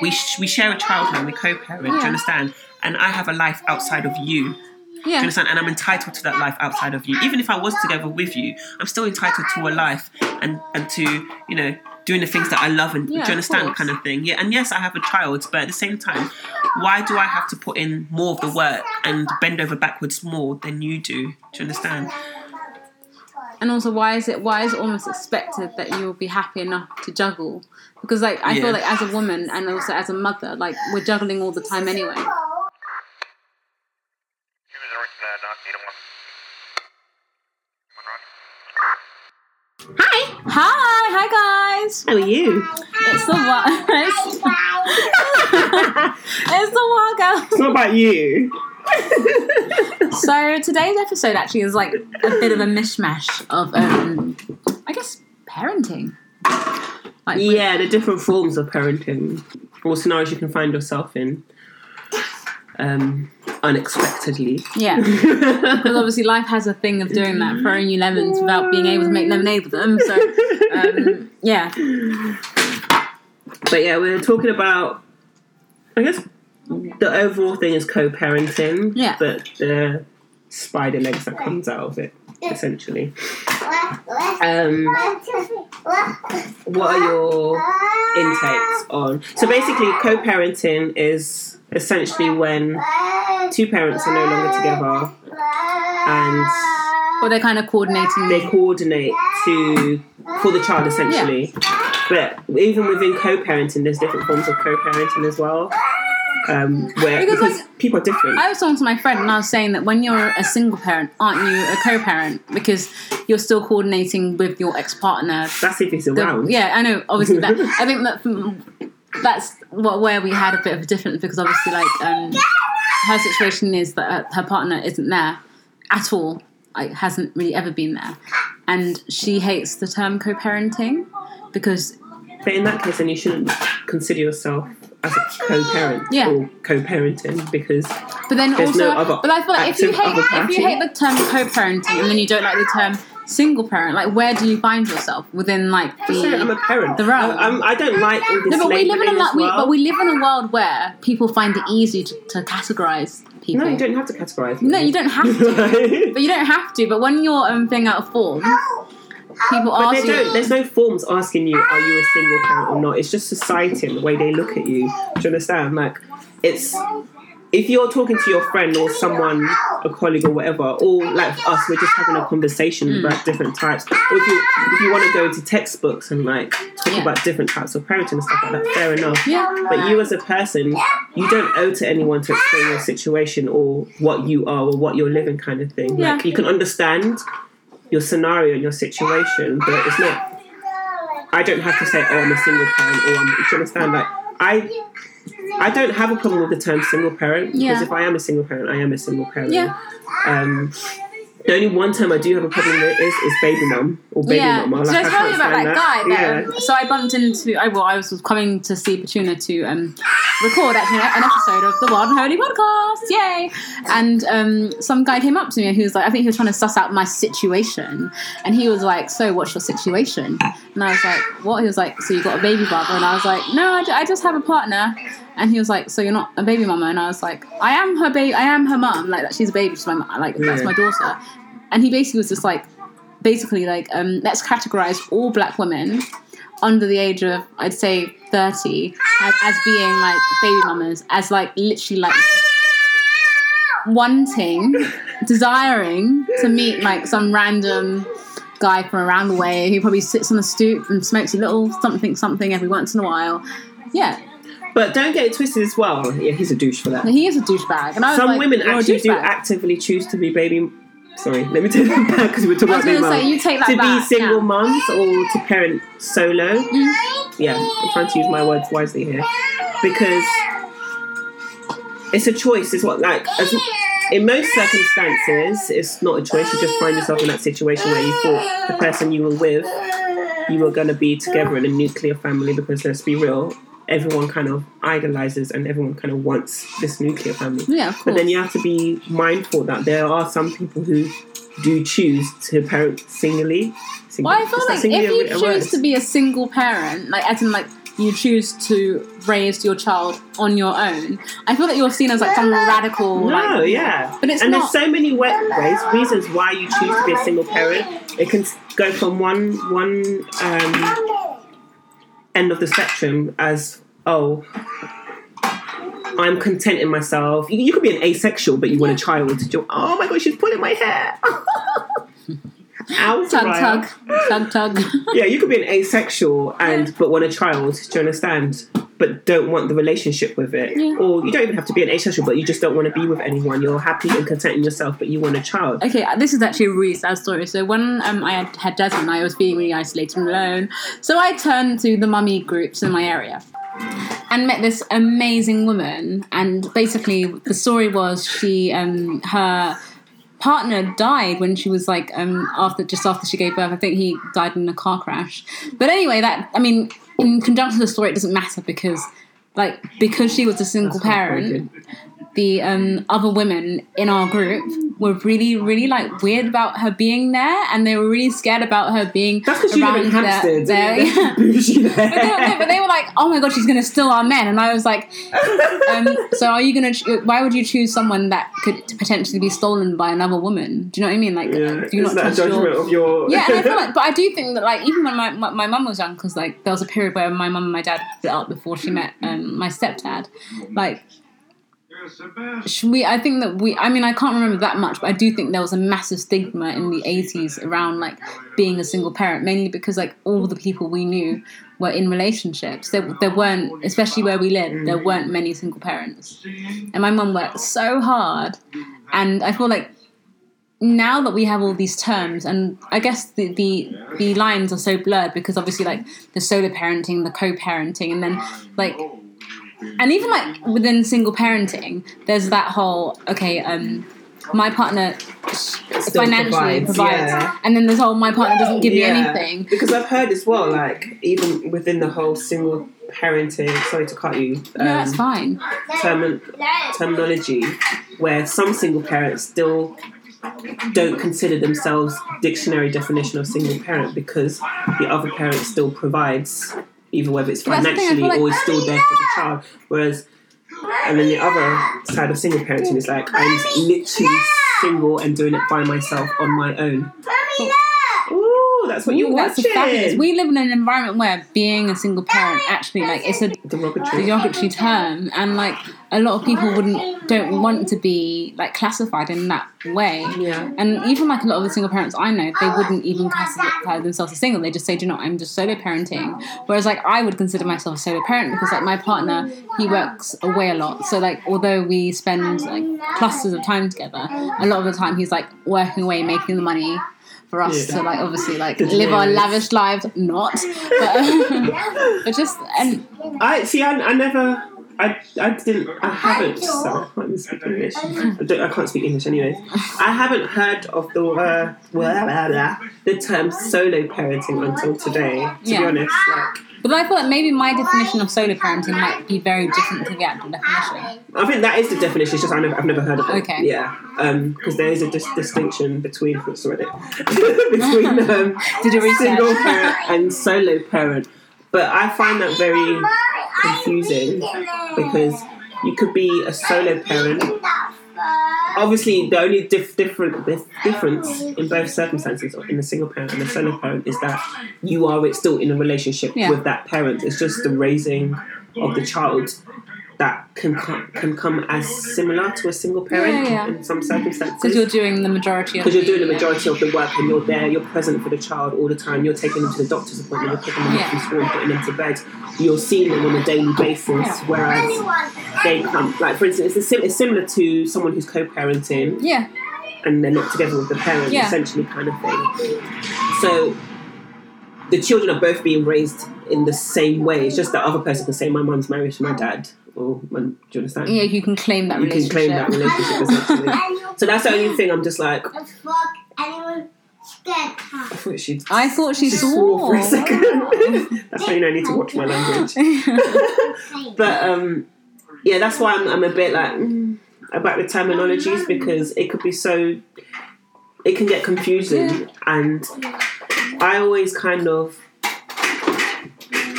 we sh- we share a child now, we co-parent. Do you understand? And I have a life outside of you. Do you understand? And I'm entitled to that life outside of you. Even if I was together with you, I'm still entitled to a life and and to you know doing the things that I love and Yeah, do you understand kind of thing. Yeah. And yes, I have a child, but at the same time, why do I have to put in more of the work and bend over backwards more than you do? Do you understand? And also, why is it why is it almost expected that you'll be happy enough to juggle? Because like I Yeah. feel like as a woman and also as a mother, like we're juggling all the time anyway. Hi. Hi, hi guys. How are you? It's the wild. It's, it's the wild girl. It's not about you. So today's episode actually is like a bit of a mishmash of, um, I guess, parenting. Like, Yeah, the different forms of parenting or scenarios you can find yourself in um, unexpectedly. yeah. Because obviously life has a thing of doing that, throwing you lemons without being able to make lemonade with them. So, um, yeah. But yeah, we're talking about, I guess, the overall thing is co-parenting. Yeah. But the spider legs that comes out of it, essentially. Um, what are your intakes on? So basically, co-parenting is essentially when two parents are no longer together and Or they're kind of coordinating. they coordinate to for the child essentially. But even within co-parenting, there's different forms of co-parenting as well. Um, where Because, because, like, people are different. I was talking to my friend and I was saying that when you're a single parent, aren't you a co-parent because you're still coordinating with your ex-partner? That's if it's The- around. yeah, I know. Obviously, that I think that mm, that's what where we had a bit of a difference because obviously, like um, her situation is that her, her partner isn't there at all. Like, hasn't really ever been there, and she hates the term co-parenting because But in that case, then you shouldn't consider yourself as a co-parent Yeah. or co-parenting because But then There's also, no other but I feel like if you hate if you hate the term co-parenting and then you don't like the term single parent, like where do you find yourself within like so I'm a parent. The role. I, I'm, I don't like all this No, but we live in a labelling lot. We, but we live in a world where people find it easy to, to categorize people. no, you don't have to categorize. No, you don't have to. But you don't have to. But when you're um, filling out a form, people But ask don't, you. there's no forms asking you, are you a single parent or not? It's just society and the way they look at you. Do you understand? Like, it's if you're talking to your friend or someone, a colleague or whatever, or like us, we're just having a conversation Mm. about different types. Or if you if you want to go into textbooks and like talk Yeah. about different types of parenting and stuff like that, fair enough. Yeah. But you as a person, you don't owe to anyone to explain your situation or what you are or what you're living kind of thing. Yeah. Like you can understand your scenario and your situation, but it's not I don't have to say, oh, I'm a single parent, or I'm, do you understand? Like, I, I don't have a problem with the term single parent because Yeah. if I am a single parent, I am a single parent. Yeah. Um, the only one term I do have a problem with is, is baby mum or baby yeah. mama. Like, I tell can't you about stand that guy? That, Yeah. um, so I bumped into. I well, I was coming to see Petuna to um, record actually an episode of the Wild and Holy podcast. Yay! And um, some guy came up to me and he was like, I think he was trying to suss out my situation, and he was like, "So, what's your situation?" And I was like, "What?" He was like, "So you got a baby brother?" And I was like, "No, I, just have a partner." And he was like, "So you're not a baby mama?" And I was like, "I am her baby. I am her mum. Like. She's a baby. She's my like that's my daughter." And he basically was just like, basically like, um, let's categorize all black women under the age of I'd say thirty as, as being like baby mamas, as like literally like wanting, desiring to meet like some random guy from around the way who probably sits on a stoop and smokes a little something something every once in a while. Yeah, But don't get it twisted as well. Yeah, he's a douche for that. he is a douchebag. And I Some like, women actually do douchebag." actively choose to be baby. Sorry, let me take that back because we were talking I was about baby gonna say, you take that to back, be single yeah. mums or to parent solo. Mm. Yeah, I'm trying to use my words wisely here because it's a choice. It's what like as, in most circumstances, it's not a choice. You just find yourself in that situation where you thought the person you were with, you were going to be together in a nuclear family. Because let's be real, everyone kind of idolizes and everyone kind of wants this nuclear family. Yeah, of But then you have to be mindful that there are some people who do choose to parent singly. Singly- Well, I feel like if you a choose word? to be a single parent, like as in like you choose to raise your child on your own, I feel that you're seen as like some radical. No, like, yeah. But it's and not- there's so many wa- ways, reasons why you choose to be a single parent. It can go from one one um, end of the spectrum as oh, I'm content in myself. You, you could be an asexual, but you want a child. You're, oh my god, she's pulling my hair. Ow, Tug, tug, tug, tug. Yeah, you could be an asexual and but want a child. Do you understand? But don't want the relationship with it, Yeah. or you don't even have to be an asexual, but you just don't want to be with anyone. You're happy and content in yourself, but you want a child. Okay, uh, this is actually a really sad story. So when um, I had, had Desmond, I was feeling really isolated and alone. So I turned to the mummy groups in my area and met this amazing woman. And basically, the story was she, um, her partner died when she was like um after just after she gave birth. I think he died in a car crash. But anyway, that I mean, in conjunction with the story, it doesn't matter because. Like because she was a single That's parent, the um, other women in our group were really, really like weird about her being there, and they were really scared about her being That's because you live in their- Hampstead. their- They're bougie But they, were, there. but they were like, "Oh my god, she's going to steal our men," and I was like, um, "So are you going to? Why would you choose someone that could potentially be stolen by another woman? Do you know what I mean? Like, yeah, do you it's not trust your judgment of your. yeah, and I feel like, but I do think that like even when my my, my mum was young, because like there was a period where my mum and my dad split up before she met um, my stepdad. Like we, I think that we, I mean, I can't remember that much, but I do think there was a massive stigma in the eighties around like being a single parent, mainly because like all the people we knew were in relationships. There, there weren't, especially where we lived, there weren't many single parents, and my mum worked so hard, and I feel like now that we have all these terms and i guess the, the the lines are so blurred because obviously like the solo parenting the co-parenting and then like and even like within single parenting there's that whole okay um my partner Still financially provides, yeah. and then this whole my partner doesn't give Yeah, me anything Because I've heard as well, like even within the whole single parenting. Sorry to cut you. no that's um, fine term- terminology where some single parents still don't consider themselves dictionary definition of single parent because the other parent still provides either whether it's But that's the thing, I financially like- or is still there for the child. Whereas and then the other side of single parenting is like I'm literally single and doing it by myself on my own Ooh, that's what you're Ooh, that's watching. Fabulous. We live in an environment where being a single parent actually like it's a derogatory. derogatory term and like a lot of people wouldn't don't want to be like classified in that way. Yeah. And even like a lot of the single parents i know they wouldn't even classify themselves as single. They just say do you know i'm just solo parenting. Whereas like i would consider myself a solo parent because like my partner he works away a lot. So like although we spend like clusters of time together a lot of the time he's like working away making the money for us Yeah. to like obviously like live our lavish lives not but, but just and I see. I, I never. I, I didn't. I haven't. Sorry, I can't speak English. I, don't, I can't speak English anyways. I haven't heard of the uh, blah, blah, blah, the term solo parenting until today. To Yeah. be honest, like But I feel like maybe my definition of solo parenting might be very different to the actual definition. I think that is the definition. It's just I never, I've never heard of it. Okay. Yeah. Because there is a dis- distinction between sorry, between um, Did you research? single parent and solo parent. But I find that very confusing because you could be a solo parent. Obviously, the only dif- different the difference in both circumstances, in a single parent and a solo parent, is that you are still in a relationship Yeah. with that parent. It's just the raising of the child that can come, can come as similar to a single parent Yeah, yeah. in some circumstances Because you're doing the majority of because you're doing the majority of the work and you're there, you're present for the child all the time. You're taking them to the doctor's appointment, you're picking them up from school putting them to bed. You're seeing them on a daily basis, whereas they come, like for instance, it's, sim- it's similar to someone who's co-parenting Yeah, and they're not together with the parent, essentially, kind of thing. So the children are both being raised in the same way. It's just that other person can say, "My mum's married to my dad," or my, "Do you understand?" yeah, you can claim that You can relationship. claim that relationship essentially. So that's the only thing I'm just like, The fuck anyone scared I thought she. I thought she swore for a second. that's why you know I need to watch my language. But um, yeah, that's why I'm, I'm a bit like mm, about the terminologies because it could be so. It can get confusing, and I always kind of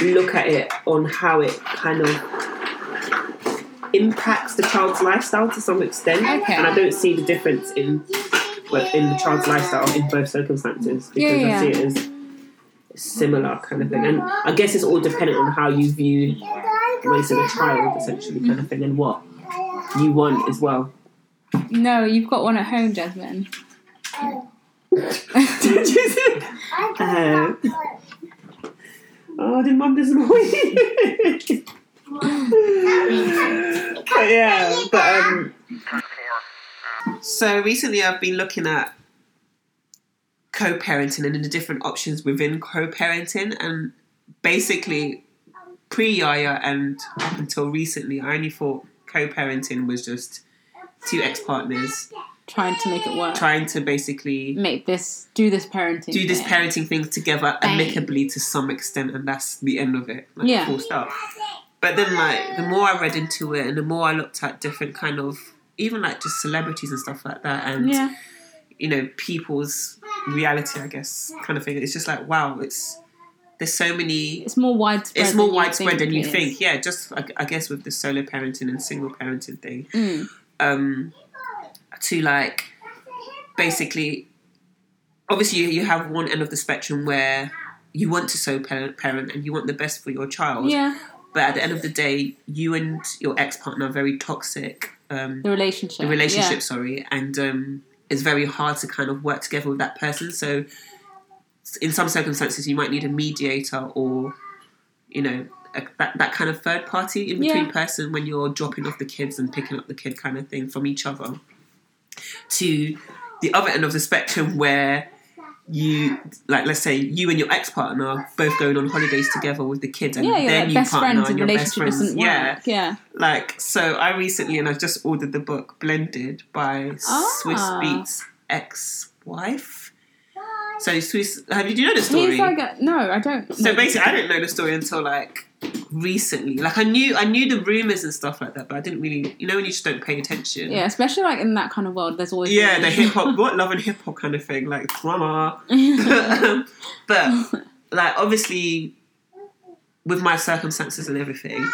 look at it on how it kind of impacts the child's lifestyle to some extent. Okay. And I don't see the difference in in the child's lifestyle in both circumstances because Yeah, I see it as similar kind of thing. And I guess it's all dependent on how you view raising a child essentially kind of thing and what you want as well. No, you've got one at home, Jasmine. Did you see? Uh, oh, did mum doesn't wait. But yeah, but um. So recently, I've been looking at co-parenting and the different options within co-parenting, and basically, pre-Yaya and up until recently, I only thought co-parenting was just two ex-partners Trying to make it work. trying to basically Make this, do this parenting. do this thing. parenting thing together Bang. amicably to some extent, and that's the end of it. Like, Yeah. Full stop. But then, like, the more I read into it, and the more I looked at different kind of, even like just celebrities and stuff like that, and Yeah. you know, people's reality, I guess, kind of thing. It's just like, wow, it's there's so many. It's more widespread. It's more than you widespread than you think. Yeah, just I, I guess with the solo parenting and single parenting thing Mm. um, to like basically obviously you, you have one end of the spectrum where you want to so parent, parent and you want the best for your child Yeah. But at the end of the day you and your ex-partner are very toxic um, The relationship. the relationship Yeah. sorry and um, it's very hard to kind of work together with that person so in some circumstances you might need a mediator or you know a, that, that kind of third party in between Yeah. person when you're dropping off the kids and picking up the kid kind of thing from each other to the other end of the spectrum where you like let's say you and your ex-partner both going on holidays together with the kids and Yeah, you're then like you best partner friends and and your best friends doesn't yeah work. Yeah. like so i recently and I've just ordered the book blended by Swizz Ah. Beatz ex-wife so Swizz have you do you know the story like, a, no, I don't. so know. basically i didn't know the story until like recently like i knew i knew the rumors and stuff like that but i didn't really you know when you just don't pay attention Yeah, especially like in that kind of world, there's always yeah the hip-hop what love and hip-hop kind of thing like drama but like obviously with my circumstances and everything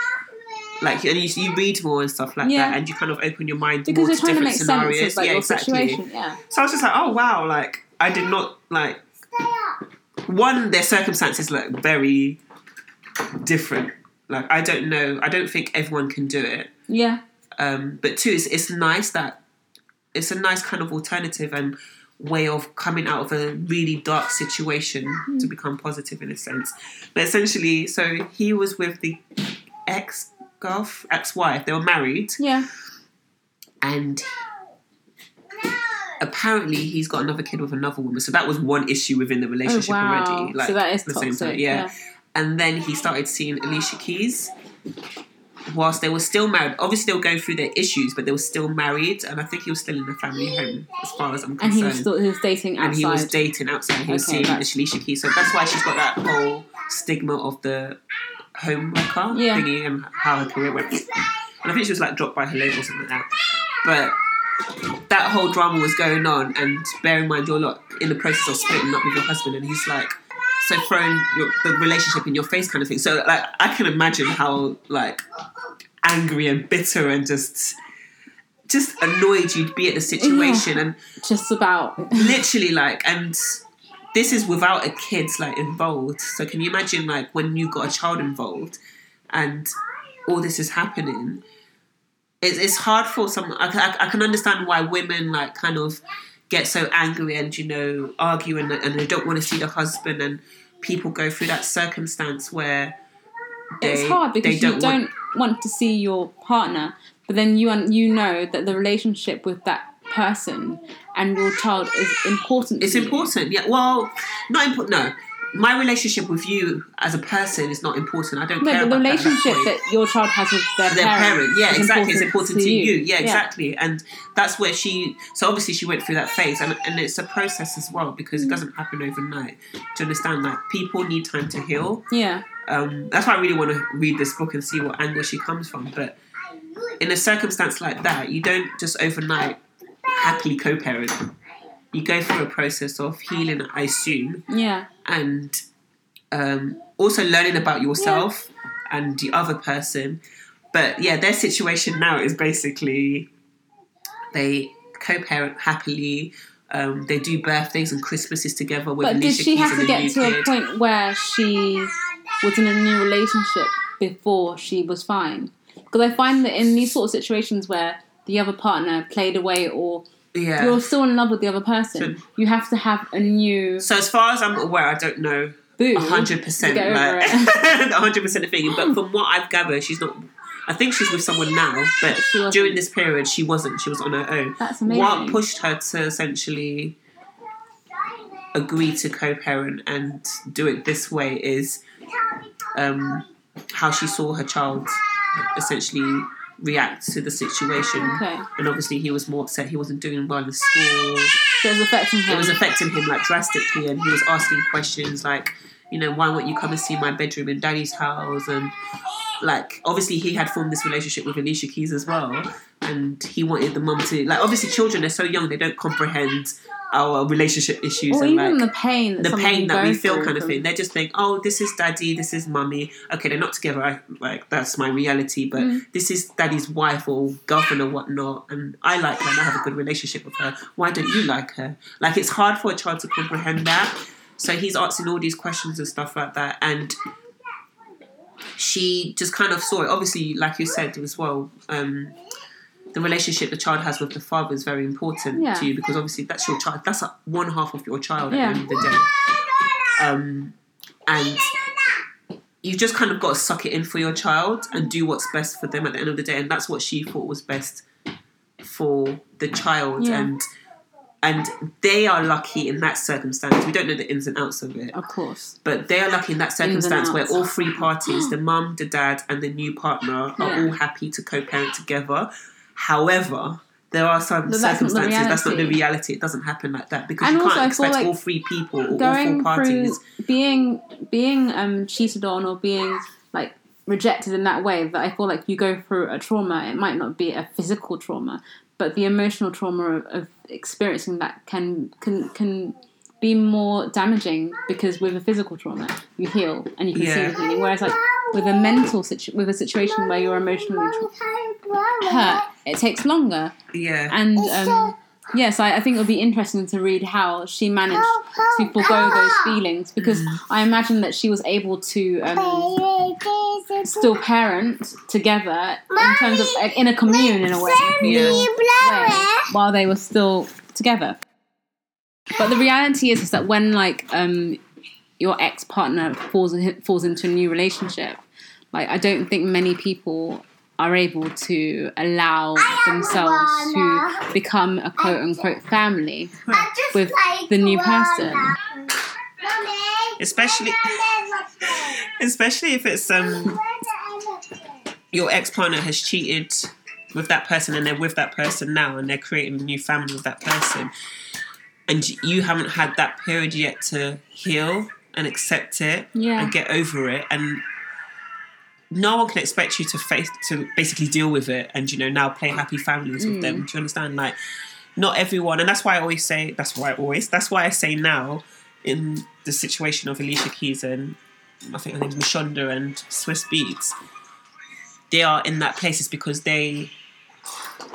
like and you, you read more and stuff like Yeah. that and you kind of open your mind because more you're to trying to make scenarios sense of like yeah your exactly situation. Yeah. so i was just like oh wow like i did not like one their circumstances look very different like i don't know i don't think everyone can do it Yeah. um, but two, it's, it's nice that it's a nice kind of alternative and way of coming out of a really dark situation to become positive in a sense. But essentially, so he was with the ex girlf ex wife. They were married, Yeah. and apparently he's got another kid with another woman. So that was one issue within the Oh relationship wow. already. Like so that is at the same toxic. time, yeah. yeah. And then he started seeing Alicia Keys whilst they were still married. Obviously, they were going through their issues, but they were still married. And I think he was still in the family home, as far as I'm And concerned. he was still he was dating outside. And he was dating outside. He was Okay, seeing that's- Alicia Keys. So that's why she's got that whole stigma of the homewrecker Yeah. thingy and how her career went. And I think she was like dropped by her label or something like that. But that whole drama was going on, and bear in mind you're not in the process of splitting up with your husband, and he's like so throwing your, the relationship in your face, kind of thing. So like I can imagine how like angry and bitter and just just annoyed you'd be at the situation, and just about literally like and. This is without a kid's like involved. So can you imagine like when you got a child involved, and all this is happening? it's, it's hard for some. I, I, I can understand why women like kind of get so angry and you know argue and, and they don't want to see the husband and people go through that circumstance where they, it's hard because you don't want to see your partner, but then you un- you know that the relationship with that person and your child is important. to It's important, yeah. Well, not important. No, my relationship with you as a person is not important. I don't No, care the about that at that relationship that your child has with their, their parent, parent. Yeah, is exactly. It's important to you. Yeah, Yeah. exactly. And that's where she. So obviously she went through that phase, and and it's a process as well because it doesn't happen overnight. To understand that people need time to heal. Yeah, Um, that's why I really want to read this book and see what angle she comes from. But in a circumstance like that, you don't just overnight happily co-parent. You go through a process of healing, I assume, yeah, and um, also learning about yourself and the other person. But yeah, their situation now is basically they co-parent happily. Um, they do birthdays and Christmases together with But did she Keys have to get to a point where she was in a new relationship before she was fine? Because I find that in these sort of situations where the other partner played away or Yeah. you're still in love with the other person, So- you have to have a new So as far as I'm aware, I don't know hundred percent, get over like it. hundred percent of thing. But from what I've gathered, she's not. I think she's with someone now, but during this period, she wasn't. She was on her own. That's amazing. What pushed her to essentially agree to co-parent and do it this way is um, how she saw her child essentially react to the situation. Okay. And obviously, he was more upset. He wasn't doing well in school So it was affecting her. it was affecting him like drastically and he was asking questions like you know why won't you come and see my bedroom in daddy's house and like obviously he had formed this relationship with alicia keys as well and he wanted the mum to like obviously children are so young they don't comprehend our relationship issues or and even like the pain that the pain that we feel kind of thing. They just think, oh, this is daddy, this is mummy. Okay, they're not together. I, like that's my reality, but Mm. this is daddy's wife or girlfriend or whatnot, and I like her and I have a good relationship with her. Why don't you like her? Like it's hard for a child to comprehend that. So he's asking all these questions and stuff like that, and she just kind of saw it. Obviously, like you said as well. Um, the relationship the child has with the father is very important Yeah. to you because obviously that's your child. That's one half of your child Yeah. at the end of the day um, and you just kind of got to suck it in for your child and do what's best for them at the end of the day and that's what she thought was best for the child Yeah. and and they are lucky in that circumstance we don't know the ins and outs of it Of course. but they are lucky in that circumstance where all three parties the mum the dad and the new partner are Yeah. all happy to co-parent together however there are some But that's not circumstances that's not the reality. reality it doesn't happen like that because And you also, can't expect like all three people or all Going four parties being being um cheated on or being like rejected in that way that I feel like you go through a trauma. It might not be a physical trauma, but the emotional trauma of, of experiencing that can can can be more damaging because with a physical trauma you heal and you can see Yeah. the healing. Whereas like with a mental situ- with a situation where you're emotionally tra- hurt, it takes longer. yeah And um, yes, I, I think it would be interesting to read how she managed to forego those feelings because I imagine that she was able to um, still parent together in terms of like, in a commune in a way, Yeah. way while they were still together. But the reality is, is that when like um, your ex partner falls falls into a new relationship, like I don't think many people are able to allow themselves to become a quote unquote family with the new person. especially especially if it's um your ex-partner has cheated with that person and they're with that person now and they're creating a new family with that person. And you haven't had that period yet to heal and accept it Yeah. and get over it. And no one can expect you to face to basically deal with it and you know now play happy families with them mm. do you understand like not everyone and that's why i always say that's why i always that's why i say now in the situation of alicia keys and i think her name's Mashonda and Swizz Beatz they are in that place is because they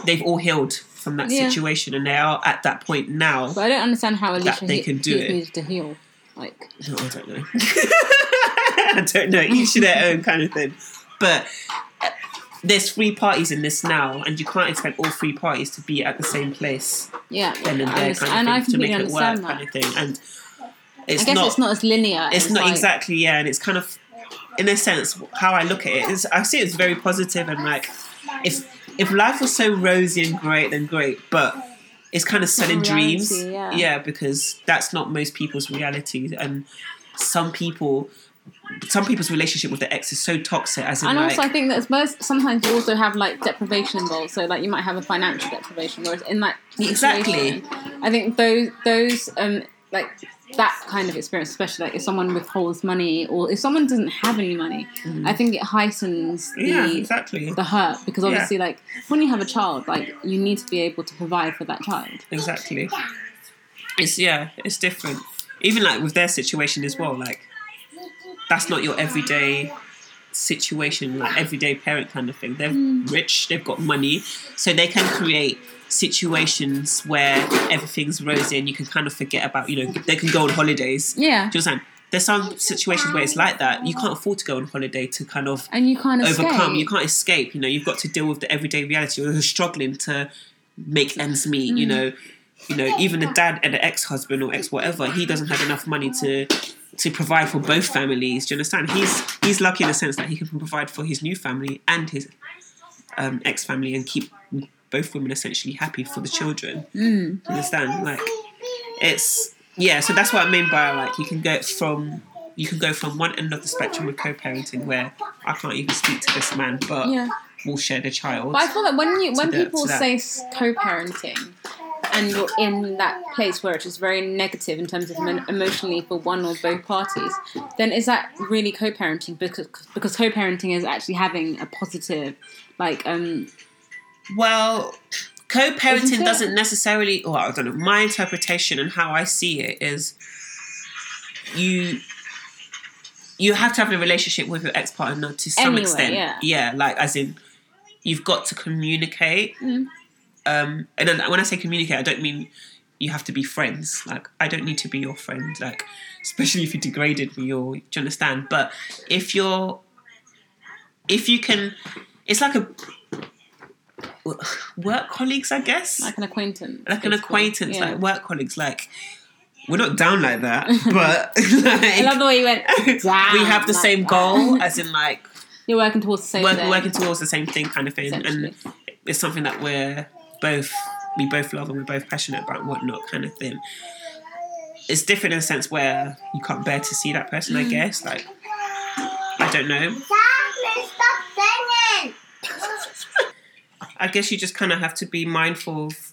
they've all healed from that Yeah. situation and they are at that point now But I don't understand how Alicia they he- can do Keys it. needs to heal. Like, No, I don't know. I don't know. Each to their own kind of thing. But uh, there's three parties in this now, and you can't expect all three parties to be at the same place yeah, then and I there kind of thing to make it work that. kind of thing. And I it's guess not. it's not as linear. it's not like- exactly yeah, and it's kind of in a sense how I look at it is I see it as very positive and like if if life was so rosy and great then great, but it's kind of selling reality, dreams. yeah. because that's not most people's reality and some people some people's relationship with the ex is so toxic as in And like also, I think that most sometimes you also have like deprivation involved. So like you might have a financial deprivation, whereas in that Exactly. I think those those um like that kind of experience, especially like if someone withholds money or if someone doesn't have any money, I think it heightens the yeah, exactly. the hurt because Yeah. obviously like when you have a child, like you need to be able to provide for that child. Exactly. It's yeah, it's different. Even like with their situation as well, like that's not your everyday situation, like everyday parent kind of thing. They're rich, they've got money, so they can create situations where everything's rosy and you can kind of forget about, you know, they can go on holidays. Yeah. Do you understand? There's some situations where it's like that. You can't afford to go on holiday to kind of And you can't escape. overcome. You can't escape. You know, you've got to deal with the everyday reality. You're struggling to make ends meet. Mm. You know, you know, even the dad and the ex-husband or ex whatever, he doesn't have enough money to to provide for both families. Do you understand? He's he's lucky in the sense that he can provide for his new family and his um, ex family and keep both women essentially happy for the children. Mm. Do you understand? Like it's yeah. So that's what I mean by like you can go from. You can go from one end of the spectrum with co-parenting, where I can't even speak to this man, but Yeah. we'll share the child. But I feel that when you when the- people say co-parenting, and you're in that place where it is very negative in terms of emo- emotionally for one or both parties, then is that really co-parenting? Because because co-parenting is actually having a positive, like um Well, co-parenting doesn't necessarily. Well, I don't know. My interpretation and how I see it is, you you have to have a relationship with your ex partner to some Anyway, extent. yeah. like as in, you've got to communicate. Mm. Um, and then when I say communicate, I don't mean you have to be friends. Like I don't need to be your friend. Like especially if you degraded me or do you understand? But if you're if you can, it's like a work colleagues, I guess. like an acquaintance, Like an acquaintance, Yeah. like work colleagues. Like we're not down like that, but I love the way you went. we have the like same that. goal, as in like You're working towards the same thing. working towards the same thing, kind of thing, and it's something that we're both we both love and we're both passionate about, whatnot, kind of thing. It's different in a sense where you can't bear to see that person. I Mm. guess, like I don't know. Jasmine, stop singing. I guess you just kind of have to be mindful of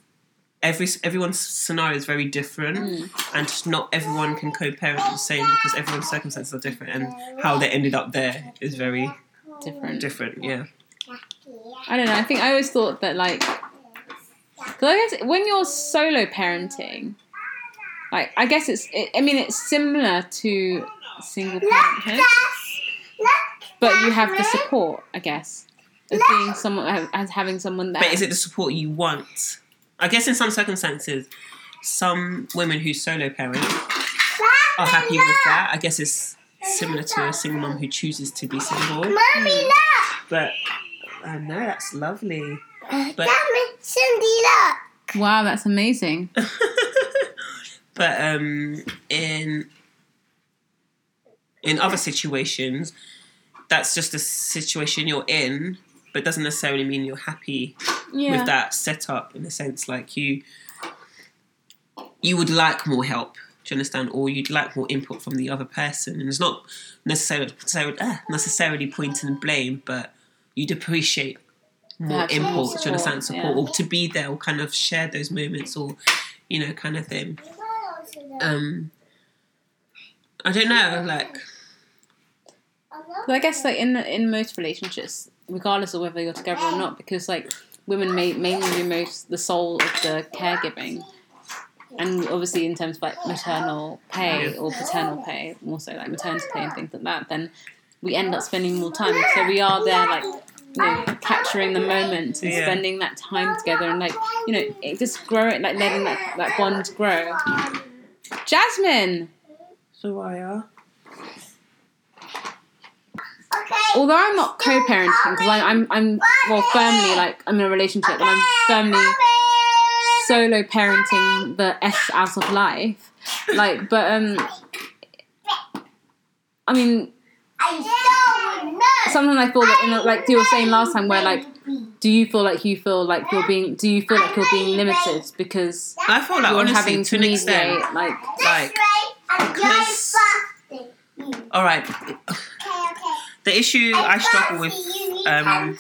every everyone's scenario is very different, Mm. and just not everyone can co-parent the same because everyone's circumstances are different, and how they ended up there is very different. different. Yeah. I don't know. I think I always thought that like, because I guess when you're solo parenting, like I guess it's. It, I mean, it's similar to single parenthood, but you have the support. I guess of being someone as having someone there. But is it the support you want? I guess in some circumstances, some women who solo parent are happy with that. I guess it's similar to a single mom who chooses to be single. Mommy, hmm. look. But um, I know that's lovely. But Cindy, look. Wow, that's amazing. but um, in in other situations, that's just a situation you're in, but doesn't necessarily mean you're happy Yeah. with that setup. In a sense, like you you would like more help. Do you understand? Or you'd like more input from the other person, and it's not necessarily necessarily, uh, pointing the blame, but you'd appreciate more have some more input. Do you understand? support, Support, yeah. or to be there, or kind of share those moments, or you know, kind of thing. Um, I don't know, like But I guess like in in most relationships, regardless of whether you're together or not, because like women may mainly do most the soul of the caregiving, and obviously in terms of like maternal pay or paternal pay, more so like maternity pay and things like that, then we end up spending more time. So we are there like you know capturing the moment and Yeah. spending that time together and like you know it just grow it like letting that that bond grow. Jasmine. Soraya. Okay. although I'm not co-parenting because I'm I'm well firmly like I'm in a relationship and I'm firmly solo parenting the s out of life. Like, but um, I mean, I don't know. Sometimes I feel that in like you were saying last time, where like, do you feel like you feel like you're being? Do you feel like you're being limited because I feel like you're honestly, having to to an mediate? extent, Like, like because- all right. The issue I struggle with um,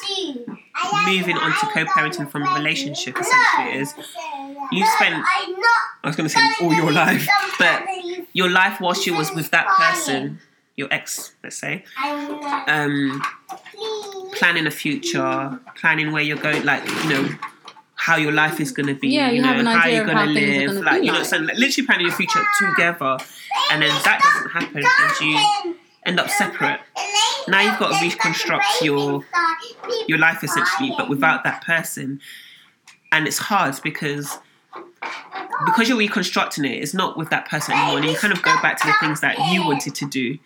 moving on to co-parenting from a relationship essentially is you spent I was going to say all your life, but your life whilst you was with that person, your ex, let's say, um, planning a future, planning where you're going, like you know how your life is going to be, Yeah, you you know have an how you're going to live, gonna like be. you know, so like, literally planning your future together, and then that doesn't happen, and you end up separate. Now you've got to reconstruct your your life essentially, but without that person. And it's hard because because you're reconstructing it, it's not with that person anymore. And you kind of go back to the things that you wanted to do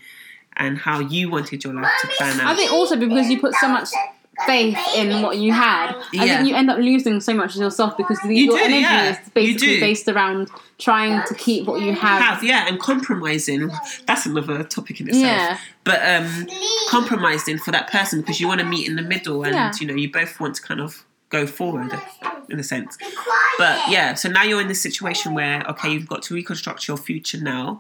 and how you wanted your life to plan out. I think also because you put so much faith in what you had, I Yeah. think you end up losing so much of yourself because the, You your do, energy yeah. is basically based around trying to keep what you have. have yeah and compromising that's another topic in itself Yeah. but um compromising for that person because you want to meet in the middle and Yeah. you know you both want to kind of go forward in a sense but yeah so now you're in this situation where okay you've got to reconstruct your future now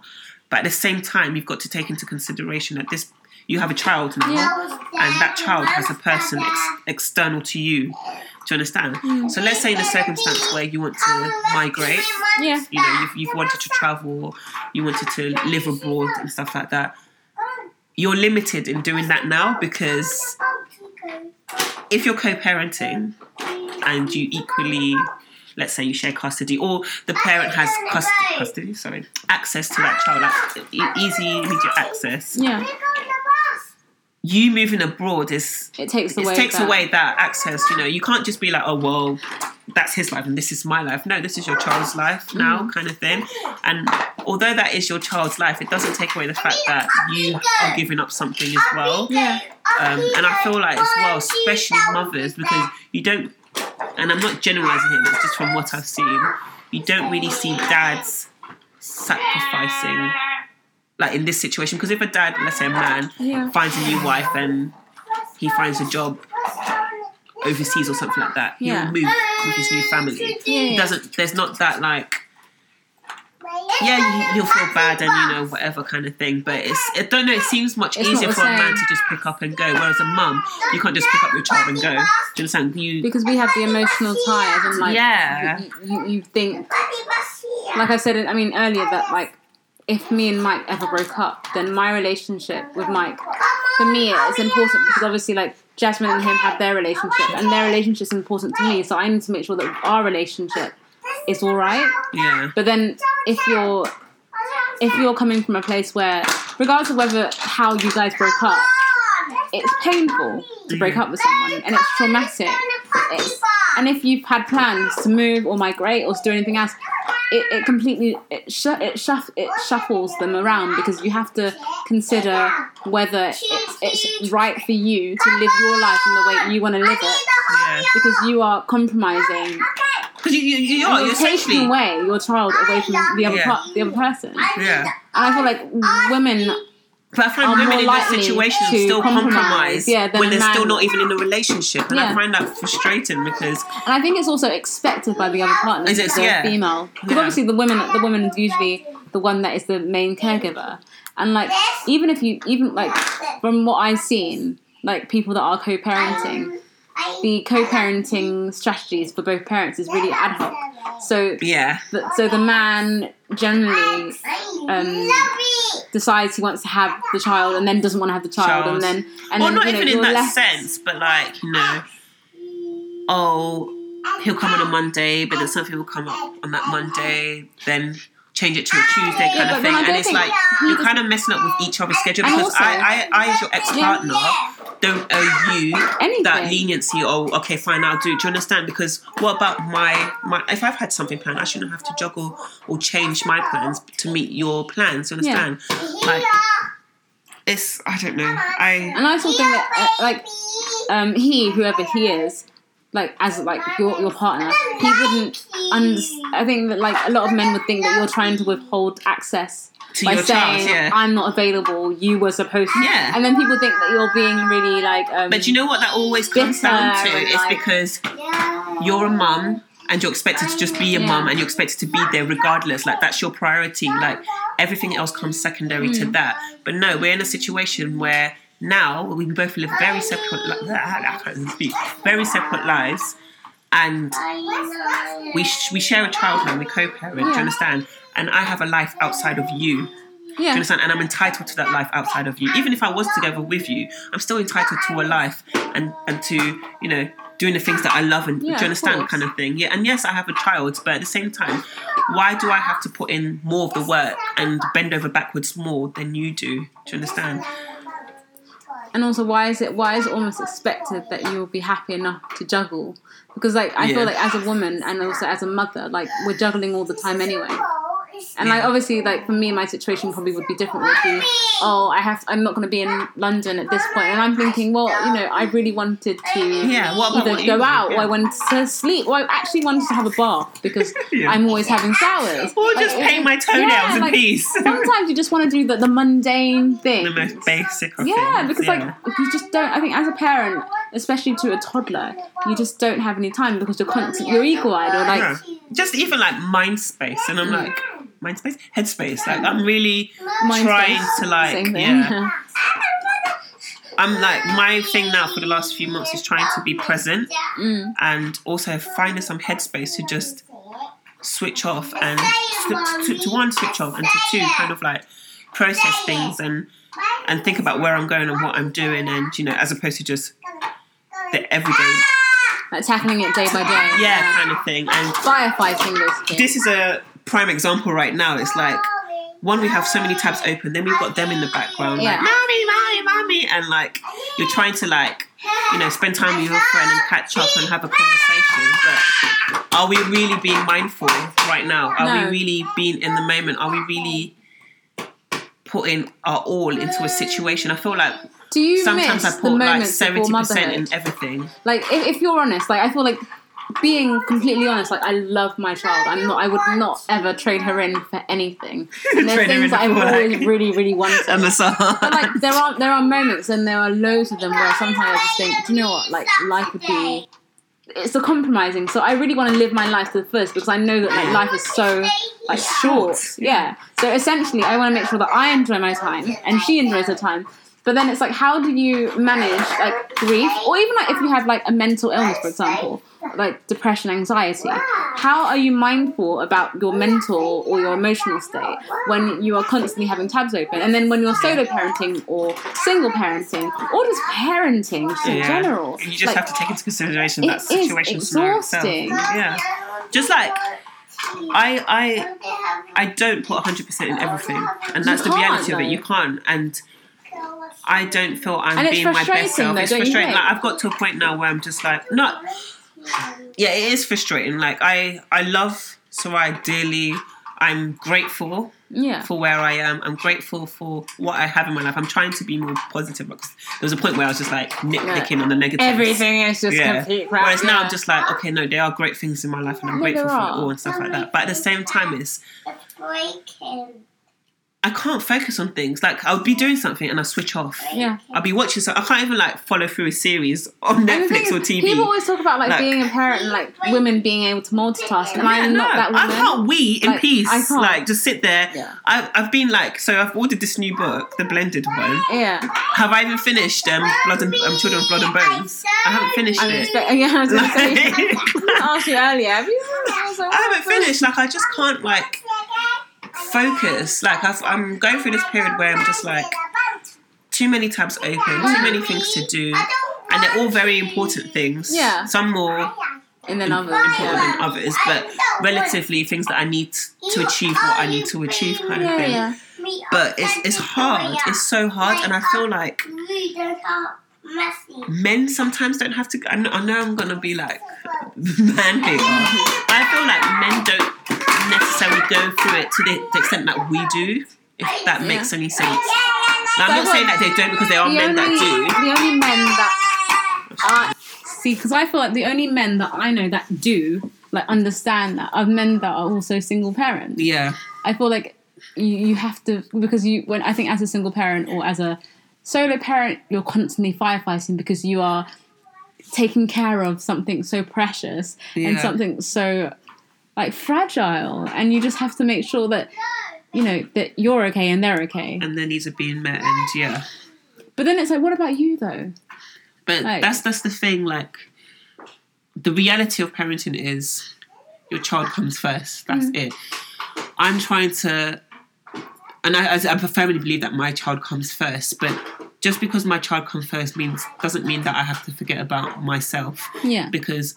but at the same time you've got to take into consideration that this you have a child now and that child has a person ex- external to you. Do you understand? So let's say in a circumstance where you want to migrate Yeah. you know you've, you've wanted to travel you wanted to live abroad and stuff like that. You're limited in doing that now because if you're co-parenting and you equally let's say you share custody or the parent has custody, custody sorry access to that child like easy immediate access Yeah. you moving abroad is It takes it away. takes that. away that access. You know, you can't just be like, oh well, that's his life and this is my life. No, this is your child's life now, Mm. kind of thing. And although that is your child's life, it doesn't take away the fact that you are giving up something as well. Yeah. Um, and I feel like as well, especially mothers, because you don't, and I'm not generalizing here, but it's just from what I've seen, you don't really see dads sacrificing. Like in this situation, because if a dad, let's say a man, Yeah. finds a new wife and he finds a job overseas or something like that, Yeah. he'll move with his new family. Yeah, He doesn't. There's not that like. Yeah, you- you'll feel bad and you know whatever kind of thing, but it's I don't know. It seems much It's easier the for a man to just pick up and go, whereas a mum, you can't just pick up your child and go. Do you understand? You Because we have the emotional ties and like Yeah. you, you, you think like I said I mean earlier that like if me and Mike ever broke up then my relationship with Mike for me it's important because obviously like Jasmine and him have their relationship and their relationship is important to me so I need to make sure that our relationship is all right. Yeah. But then if you're if you're coming from a place where regardless of whether how you guys broke up it's painful to break up with someone and it's traumatic. It's, and if you've had plans to move or migrate or to do anything else it, it completely it, shu- it, shuff, it shuffles them around because you have to consider whether it's, it's right for you to live your life in the way you want to live it. Yeah. Because you are compromising because you, you, you are, you're you're taking essentially away your child away from the other Yeah. part, the other person and yeah. I feel like women But I find are women more in likely this situation to still compromise, compromise yeah, when they're still not even in a relationship, and I find that frustrating because And I think it's also expected by the other partner, Is it? the Yeah. female, because Yeah. obviously the women, the woman is usually the one that is the main caregiver. And like, even if you, even like, from what I've seen, like people that are co-parenting, the co-parenting strategies for both parents is really ad hoc. So, yeah, the, so the man generally um, decides he wants to have the child and then doesn't want to have the child, Child. and then and well, then not you know, even in that left- sense, but like you know, oh, he'll come on a Monday, but then something will come up on that Monday, then change it to a Tuesday kind Yeah, of thing, and it's like you're kind of messing up with each other's schedule because also- I, I, I, as your ex-partner, don't owe you Anything. that leniency. Oh, okay, fine, I'll do. it. Do you understand? Because what about my my? If I've had something planned, I shouldn't have to juggle or change my plans to meet your plans. Do you Yeah. understand? Like it's I don't know. I And I also think that uh, like um, he, whoever he is, like as like your your partner, he wouldn't. Under- I think that like a lot of men would think that you're trying to withhold access to by your saying child, yeah. I'm not available. You were supposed to. Yeah. And then people think that you're being really like. Um, But you know what that always comes down to? bitter It's like- because you're a mum and you're expected to just be a Yeah. mum and you're expected to be there regardless. Like that's your priority. Like everything else comes secondary to Hmm. that. But no, we're in a situation where now we both live very separate. Li- I can't speak. Very separate lives, and we sh- we share a child now. We co-parent. Do you understand? And I have a life outside of you. Yeah. Do you understand? And I'm entitled to that life outside of you. Even if I was together with you, I'm still entitled to a life and and to you know doing the things that I love and Yeah, do you understand kind of thing. Yeah, and yes, I have a child, but at the same time, why do I have to put in more of the work and bend over backwards more than you do? Do you understand? And also, why is it why is it almost expected that you'll be happy enough to juggle? Because like I Yeah. feel like as a woman and also as a mother, like we're juggling all the time anyway. And like obviously, like for me, my situation probably would be different. Would be, oh, I have, I'm not going to be in London at this point, and I'm thinking, well, you know, I really wanted to Yeah, what either what you go do? out, or I wanted to sleep, or I actually wanted to have a bath because Yeah. I'm always having showers. Or Like, just paint my toenails yeah, in like, peace. Sometimes you just want to do the, the mundane thing. the most basic of Yeah, things. because yeah. like you just don't. I think as a parent, especially to a toddler, you just don't have any time because you're constant. You're eagle-eyed or like Yeah. just even like mind space, and I'm like mind space, headspace. Like I'm really mind trying to like same thing. yeah. I'm like my thing now for the last few months is trying to be present Mm. and also finding some headspace to just switch off and to, to, to one switch off and to two kind of like process things and and think about where I'm going and what I'm doing and you know as opposed to just the everyday like tackling it day by day. yeah kind of thing and Firefighting basically. this is a prime example right now it's like one we have so many tabs open then we've got them in the background Yeah. like mommy mommy mommy and like you're trying to like you know spend time with your friend and catch up and have a conversation but are we really being mindful right now? Are No. we really being in the moment? Are we really putting our all into a situation? I feel like Do you sometimes i put like before 70% in everything. Like if, if you're honest, like I feel like being completely honest, like I love my child. I'm not. I would not ever trade her in for anything. And there's things that I've like, always really, really wanted. a massage But like there are there are moments and there are loads of them where sometimes I just think, do you know what? Like life would be it's a compromising. So I really want to live my life to the fullest because I know that like life is so like short. Yeah. So essentially I want to make sure that I enjoy my time and she enjoys her time. But then it's like how do you manage like grief or even like if you have like a mental illness for example, like depression, anxiety, how are you mindful about your mental or your emotional state when you are constantly having tabs open? And then when you're solo parenting or single parenting or just parenting just in Yeah. general. you just like, have to take into consideration that situation itself. exhausting. Yeah, just like I, I, I don't put hundred percent in everything, and that's the reality of it. You can't, and I don't feel I'm And being my best self. though, it's frustrating. Like I've got to a point now where I'm just like, not. Yeah, it is frustrating. Like I, I love Soraya dearly. I'm grateful Yeah. for where I am. I'm grateful for what I have in my life. I'm trying to be more positive because there was a point where I was just like nitpicking on the negatives. Everything is just Yeah. complete crap. Whereas now yeah. I'm just like, okay, no, there are great things in my life, and I'm grateful for it all and stuff like that. But at the same time, it's Breaking. I can't focus on things. Like I'll be doing something and I switch off. Yeah. I'll be watching so I can't even like follow through a series on Netflix or TV. People always talk about like, Like- being a parent and like women being able to multitask, and Yeah, I'm not no, that woman. I can't we in Like, peace. I can't. Like just sit there. Yeah. I've, I've been like so I've ordered this new book, the blended one. Yeah. Have I even finished um, Blood and um, Children of Blood and Bones? I haven't finished I'm it. expect- yeah, I was gonna say. I asked you earlier. Have you? Like, I haven't finished. Like I just can't like focus. Like I've, I'm going through this period where I'm just like too many tabs open, too many things to do, and they're all very important things. Yeah. Some more And then others. important than others, but relatively things that I need to achieve what I need to achieve, kind of thing. yeah. But it's it's hard. It's so hard, and I feel like men sometimes don't have to. I know, I know I'm gonna be like man hater. I feel like men don't necessarily go through it to the, the extent that we do. If that Yeah. makes any sense. Now, I'm not saying that they don't because there are The men only, that do. the only men that are see, because I feel like the only men that I know that do like understand that are men that are also single parents. Yeah, I feel like you, you have to because you when I think as a single parent or as a solo parent you're constantly firefighting because you are taking care of something so precious and something so like fragile and you just have to make sure that you know that you're okay and they're okay and their needs are being met, and yeah. but then it's like what about you though But Like- that's that's the thing. Like the reality of parenting is your child comes first. That's Mm. it. I'm trying to, and I, I, I firmly believe that my child comes first. But just because my child comes first means doesn't mean that I have to forget about myself Yeah. because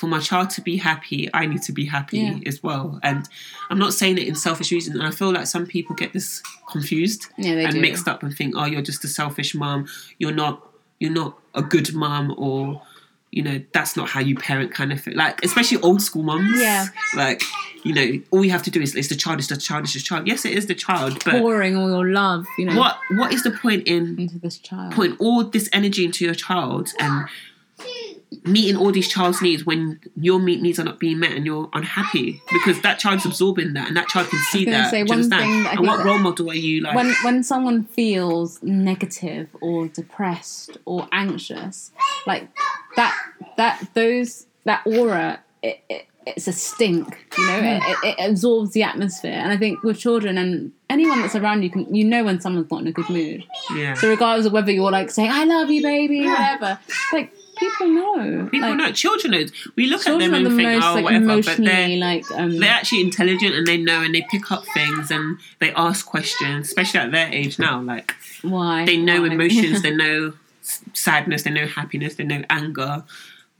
for my child to be happy, I need to be happy Yeah. as well. And I'm not saying it in selfish reasons. And I feel like some people get this confused Yeah, and do. mixed up and think, oh, you're just a selfish mom. You're not. You're not a good mom, or you know, that's not how you parent, kind of thing. Like, especially old school moms. Yeah. Like, you know, all you have to do is it's the child, it's the child, it's the child. Yes, it is the child, but Pouring all your love, you know, what what is the point in into this child. putting all this energy into your child and meeting all these child's needs when your meet needs are not being met and you're unhappy because that child's absorbing that and that child can see that. say, one thing that and what role model are you like? when when someone feels negative or depressed or anxious like that that those that aura it, it, it's a stink you know it, it, it absorbs the atmosphere and i think with children and anyone that's around you can you know when someone's not in a good mood yeah. so regardless of whether you're like saying i love you baby whatever like people know People like, know. Children know. We look at them are the and think, most oh, like whatever, but they're like um they're actually intelligent and they know and they pick up things and they ask questions, especially at their age now. Like why they know Why? emotions, they know sadness, they know happiness, they know anger.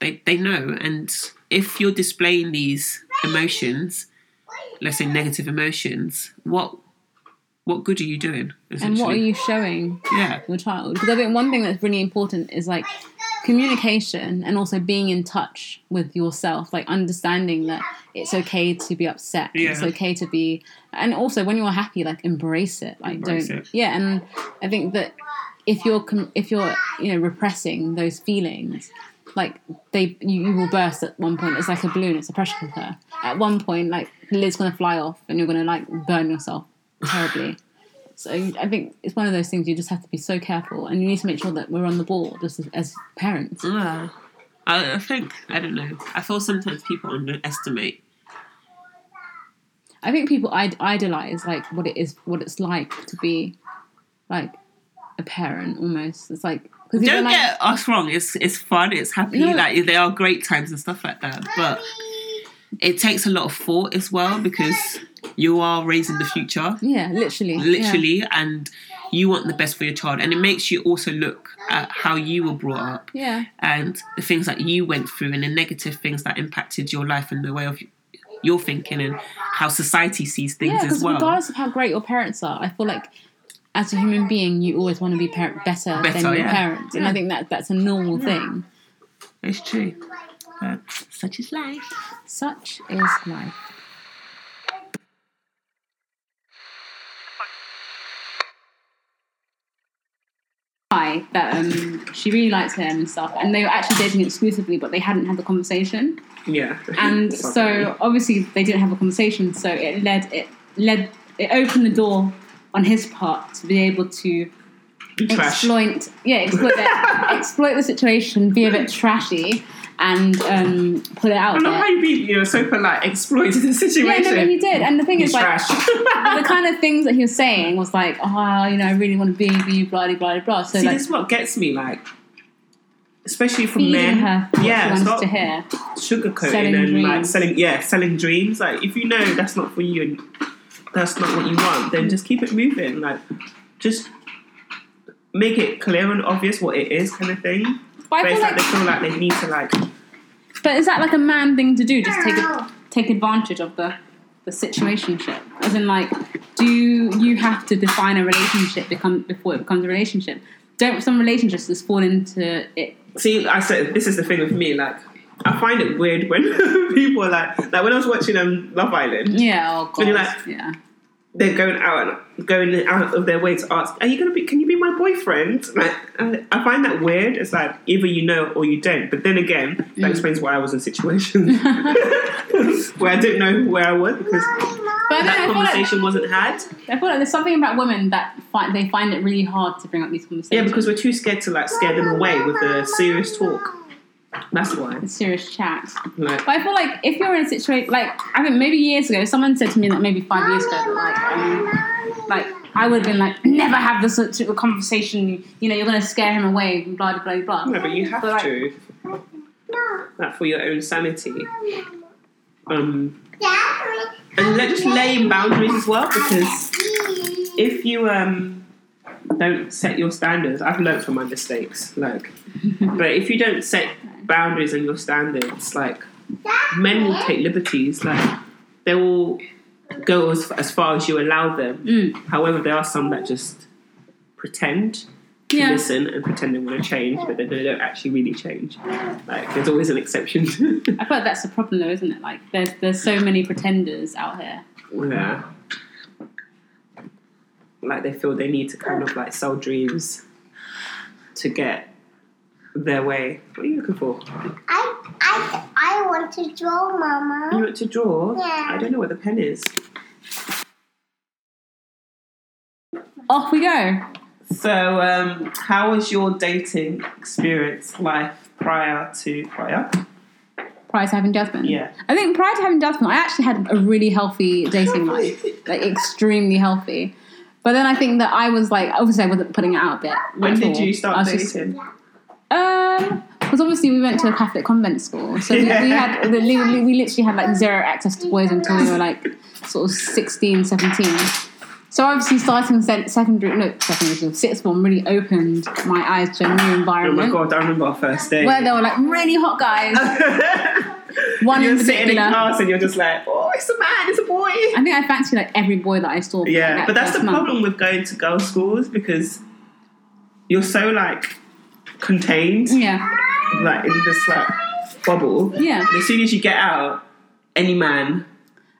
They they know, and if you're displaying these emotions, let's say negative emotions, what what good are you doing? and what are you showing? Yeah, your child because I think one thing that's really important is like communication and also being in touch with yourself like understanding that it's okay to be upset. Yeah. it's okay to be and also when you're happy like embrace it. Like Embrace don't it. yeah and I think that if you're com- if you're you know repressing those feelings like they you, you will burst at one point. It's like a balloon. It's a pressure cooker. At one point like the lid's gonna fly off and you're gonna like burn yourself terribly so I think it's one of those things you just have to be so careful, and you need to make sure that we're on the ball just as, as parents. Yeah. I, I think I don't know. I feel sometimes people underestimate. I think people Id- idolize like what it is, what it's like to be like a parent. Almost, it's like because Don't like, get us wrong. It's it's fun. It's happy. No. Like there are great times and stuff like that. But it takes a lot of thought as well because you are raising the future, yeah, literally, yeah. literally, and you want the best for your child. And it makes you also look at how you were brought up yeah. and the things that you went through and the negative things that impacted your life and the way of your thinking and how society sees things Yeah, as well. regardless of how great your parents are, I feel like as a human being, you always want to be par- better, Better, than your yeah. parents, and I think that that's a normal thing. It's true. But such is life. Such is life. Guy that um, she really liked him and stuff, and they were actually dating exclusively, but they hadn't had the conversation. Yeah. And so obviously they didn't have a conversation, so it led it led it opened the door on his part to be able to trash. exploit yeah exploit the, exploit the situation, be a bit trashy, and um, put it out I love how you be, you know, so polite, exploited the situation. Yeah, no, but he did. And the thing He's is, like, the kind of things that he was saying was like, oh, you know, I really want to be with you, blah, blah, blah, blah. So, See, like, this is what gets me, like, especially from men. her yeah, she wants stop to hear. sugarcoating Selling and like selling, yeah, selling dreams. Like, if you know that's not for you and that's not what you want, then just keep it moving. Like, just make it clear and obvious what it is, kind of thing. But But it's like like, they feel like they need to like. but is that like a man thing to do? Just take a, take advantage of the the situationship, as in like, do you have to define a relationship become before it becomes a relationship? Don't some relationships just fall into it? See, I said this is the thing with me. Like, I find it weird when people are like, like when I was watching um, Love Island. Yeah, oh god, When you're like- yeah. They're going out going out of their way to ask, "Are you gonna be? Can you be my boyfriend?" Like, I, I find that weird. It's like either you know or you don't. But then again, that Mm. explains why I was in situations where I didn't know where I was because But I, know, that I like conversation wasn't had. I feel like there's something about women that find they find it really hard to bring up these conversations. Yeah, because we're too scared to like scare them away with the serious talk. That's why. it's serious chat. Like, But I feel like if you're in a situation like I think maybe years ago, someone said to me that maybe five years ago that like um, like I would have been like never have this sort of conversation. You know, you're going to scare him away. Blah blah blah blah. no, but you have But, like- to. Like for your own sanity. Um, and let just laying boundaries as well because if you um don't set your standards. I've learned from my mistakes. Like, but if you don't set boundaries and your standards, like men will take liberties. Like they will go as, as far as you allow them. Mm. However, there are some that just pretend to Yeah. listen and pretend they want to change, but then they don't actually really change. Like there's always an exception. I feel like that's the problem, though, isn't it? Like, there's there's so many pretenders out here. yeah. Like they feel they need to kind of like sell dreams to get their way. What are you looking for? I, I, I want to draw, Mama. You want to draw? Yeah. I don't know where the pen is. Off we go. So, um, how was your dating experience life prior to prior? Prior to having Jasmine. Yeah. I think prior to having Jasmine, I actually had a really healthy dating life, like extremely healthy. But then I think that I was like, obviously, I wasn't putting it out a bit. When did all. you start was just- dating? Um, because obviously we went to a Catholic convent school, so we, we had we, we we literally had like zero access to boys until we were like sort of 16, 17. So obviously starting se- secondary, no secondary school, sixth form really opened my eyes to a new environment. Oh my god, I remember our first day. where there were like really hot guys. One you're in sitting in particular. class and you're just like, oh, it's a man, it's a boy. I think I fancy like every boy that I saw. Yeah, like, but that's the month. problem with going to girls' schools because you're so like contained, Yeah, like in this like bubble. yeah. And as soon as you get out, any man,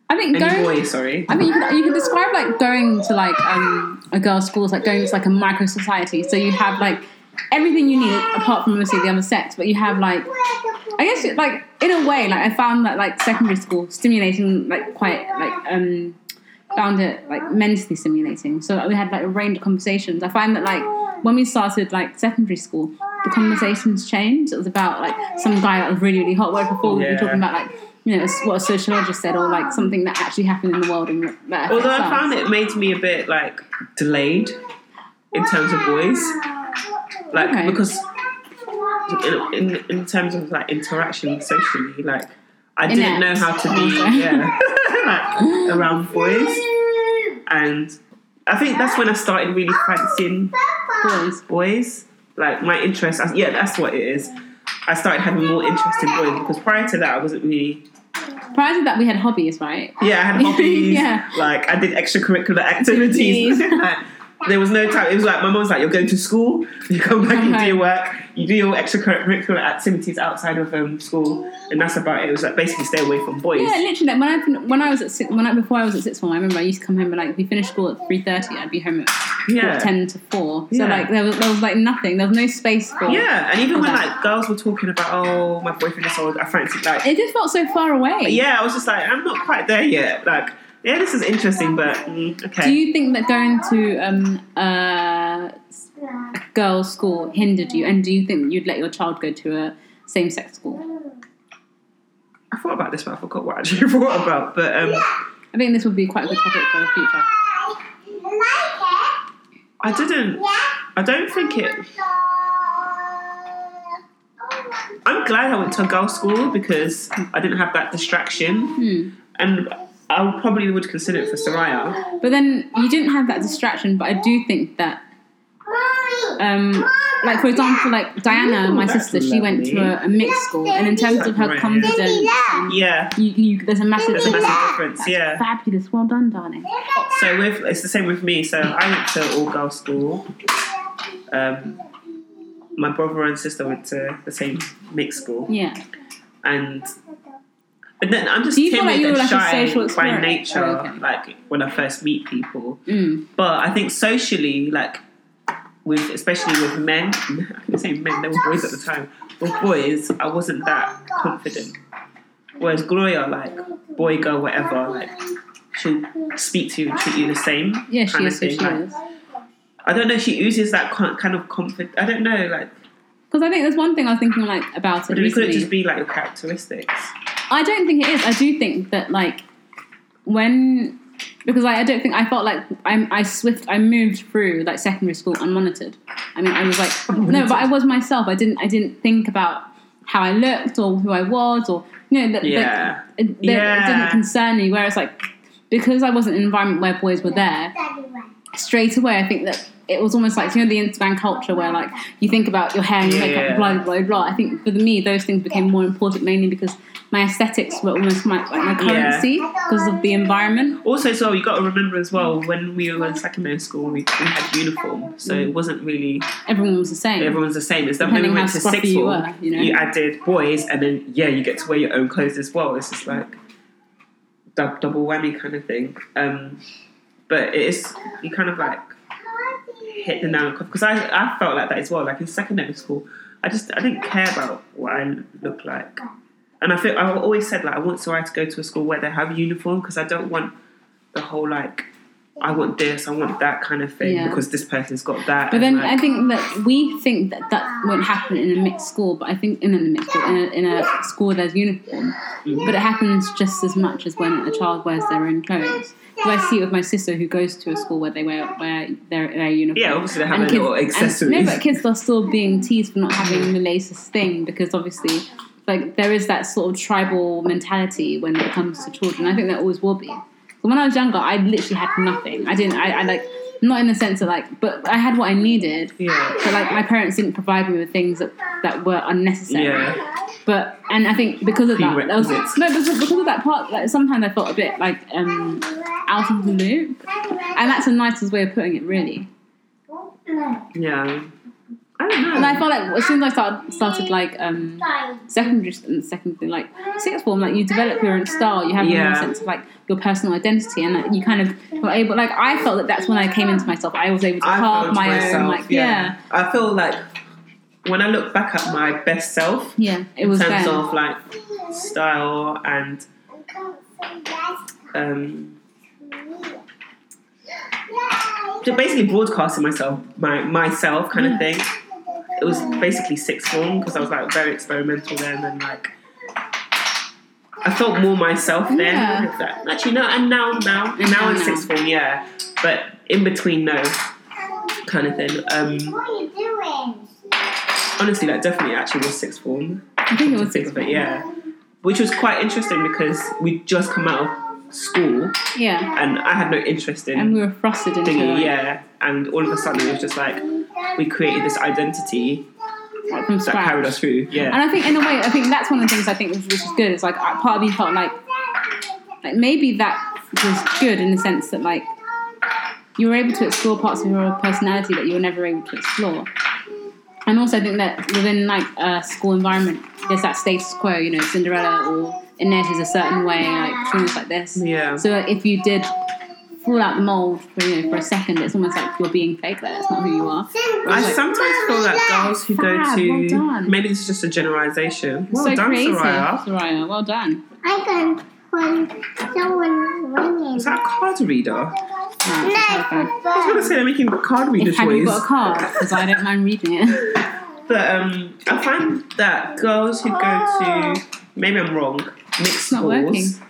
I think any going. boy, sorry. I mean, you could, you describe like going to like um, a girls' school as like going to like a micro society. So you have like everything you need apart from obviously the other sex, but you have like I guess it, like in a way, like I found that like secondary school stimulating, like quite like um found it like mentally stimulating. So like, we had like a range of conversations. I find that like when we started like secondary school, the conversations changed. It was about like some guy that was really really hot. Whereas before we were Yeah. talking about like you know what a sociologist said or like something that actually happened in the world and that Although I us. found it made me a bit like delayed in terms of boys, like Okay. because in, in in terms of like interaction socially, like I Inept. didn't know how to be yeah like, around boys, and I think that's when I started really fancying boys. boys. Like my interest, yeah, that's what it is. I started having more interest in boys because prior to that, I wasn't really. Prior to that, we had hobbies, right? Yeah, I had hobbies. Yeah. Like I did extracurricular activities. Activities. there was no time. It was like my mum was like, "You're going to school. You come back and do your work. You do your extracurricular activities outside of um, school, and that's about it." It was like basically stay away from boys. Yeah, literally. Like when I when I was at six, when I, before I was at sixth form, I remember I used to come home and like if we finished school at three thirty, I'd be home at Yeah. ten to four. So Yeah. like there was, there was like nothing. There was no space for. Yeah, and even when Okay. like girls were talking about, "Oh, my boyfriend is old," I fancied like It just felt so far away. yeah, I was just like, I'm not quite there yet. Like, yeah, this is interesting, but mm, okay. Do you think that going to um, uh, a girls' school hindered you, and do you think you'd let your child go to a same-sex school? I thought about this, but I forgot what I actually thought about. But um, I think this would be quite a good topic for the future. I didn't. I don't think it. I'm glad I went to a girls' school because I didn't have that distraction, Hmm. and I probably would consider it for Soraya. But then you didn't have that distraction. But I do think that, um, like for example, like Diana, my that's sister, she went to a, a mixed school, and in terms of her Right. confidence, and Yeah, you, you, there's a massive, there's a massive difference. difference. That's Yeah. fabulous. Well done, darling. So with it's the same with me. So I went to all girls school. Um, my brother and sister went to the same mixed school, Yeah. and and then I'm just you timid like and like shy by nature. Oh, okay. Like when I first meet people, Mm. but I think socially, like with especially with men, I can say men, there were boys at the time. With boys, I wasn't that confident. Whereas Gloria, like boy, girl, whatever, like she'll speak to you and treat you the same. Yeah, she kind is thing. she Like, is. I don't know. She oozes that kind of confidence. I don't know. Like Because I think there's one thing I was thinking like about it maybe could it just be like your characteristics? I don't think it is. I do think that like when because I, I don't think I felt like I'm I swift I moved through like secondary school unmonitored. I mean I was like no, but I was myself. I didn't I didn't think about how I looked or who I was or you know that Yeah. that, that Yeah. it didn't concern me. Whereas like because I wasn't in an environment where boys were there, straight away I think that it was almost like you know the Instagram culture where like you think about your hair and your Yeah. makeup, blah blah blah blah. I think for me those things became more important mainly because my aesthetics were almost my like my currency because of the environment. Also, so well, you got to remember as well when we were in secondary school, we, we had uniform, so Mm. it wasn't really Everyone was the same. everyone's the same. It's that when we Depending went to sixth you form, were, you know? added boys, and then yeah, you get to wear your own clothes as well. It's just like dou- double whammy kind of thing. Um, but it is you kind of like hit the nail because I I felt like that as well. Like in secondary school, I just I didn't care about what I looked like, and I feel I've always said like I want Soraya to go to a school where they have uniform because I don't want the whole like. I want this, I want that kind of thing Yeah. because this person's got that. But then like, I think that we think that that won't happen in a mixed school, but I think in a mixed school, in a, in a school there's uniform, Mm. but it happens just as much as when a child wears their own clothes. So I see it with my sister who goes to a school where they wear wear their, their uniform. yeah, obviously they have And their little and- no, but kids are still being teased for not having the latest thing because obviously, like there is that sort of tribal mentality when it comes to children. I think there always will be. So when I was younger, I literally had nothing. I didn't. I, I like not in the sense of like, but I had what I needed. yeah, But like my parents didn't provide me with things that, that were unnecessary. yeah. But and I think because of that, that was, no, because, because of that part, like sometimes I felt a bit like um, out of the loop, and that's the nicest way of putting it, really. Yeah. I don't know. And I felt like as soon as I started started like um, secondary and secondary like sixth form, like you develop your own style, you have a Yeah. more sense of like your personal identity, and like, you kind of were able. Like I felt that that's when I came into myself. I was able to I carve my myself, own, like yeah, I feel like when I look back at my best self yeah, it in was terms there. of like style and um, just basically broadcasting myself, my myself kind of thing. It was basically sixth form because I was like very experimental then and like I felt more myself then. Yeah. That- Actually, no, and now, now, And now in sixth form, yeah. But in between, no, kind of thing. Um, What are you doing? honestly, that definitely actually was sixth form. I think it was sixth form. yeah. Which was quite interesting because we'd just come out of school yeah. and I had no interest in And we were frosted into like, yeah. And all of a sudden, it was just like we created this identity from that scratch. carried us through. Yeah. And I think in a way, I think that's one of the things I think which, is good. It's like part of me felt like like maybe that was good in the sense that like you were able to explore parts of your personality that you were never able to explore. And also, I think that within like a school environment, there's that status quo. You know, Cinderella or Inez is a certain way, like things like this. yeah. So if you did fall out the mold for you know for a second, it's almost like you're being fake. There, it's not who you are. I sometimes feel that girls who go to well done. maybe this is just a generalization. Well so done, creative, Soraya. Soraya. Well done. I can when someone's ringing. Is that a card reader? Right, No. I was gonna say they're making card reader If have you toys. got a card? Because I don't mind reading it. But um, I find that girls who go to maybe I'm wrong mixed not working. schools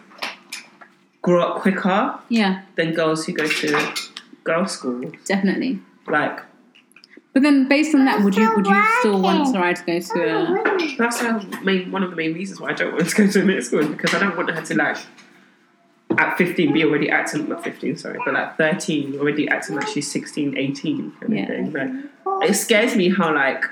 grow up quicker Yeah, than girls who go to girls' school. definitely. Like But then, based on that, would you would you still want Soraya to go to a? that's how main, one of the main reasons why I don't want to go to a mixed school because I don't want her to like at 15 be already acting not 15 sorry but like 13 already acting like she's 16 18 kind Yeah. of thing like it scares me how like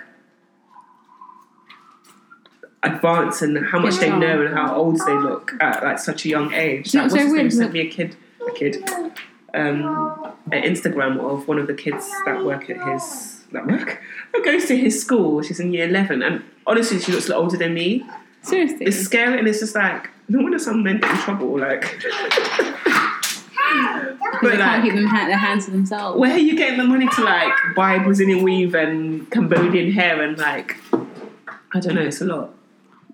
advanced and how much they know and how old they look at like such a young age. You know Like, what's what's so his name sent me a kid, a kid, um, an Instagram of one of the kids that work at his that work that goes to his school. She's in year eleven, and honestly, she looks a lot older than me. Seriously, It's scary, and it's just like no wonder some men get in trouble. Like, but they can't like, keep them ha- their hands to themselves. where are you getting the money to like buy Brazilian weave and Cambodian hair and like? I don't know. It's a lot.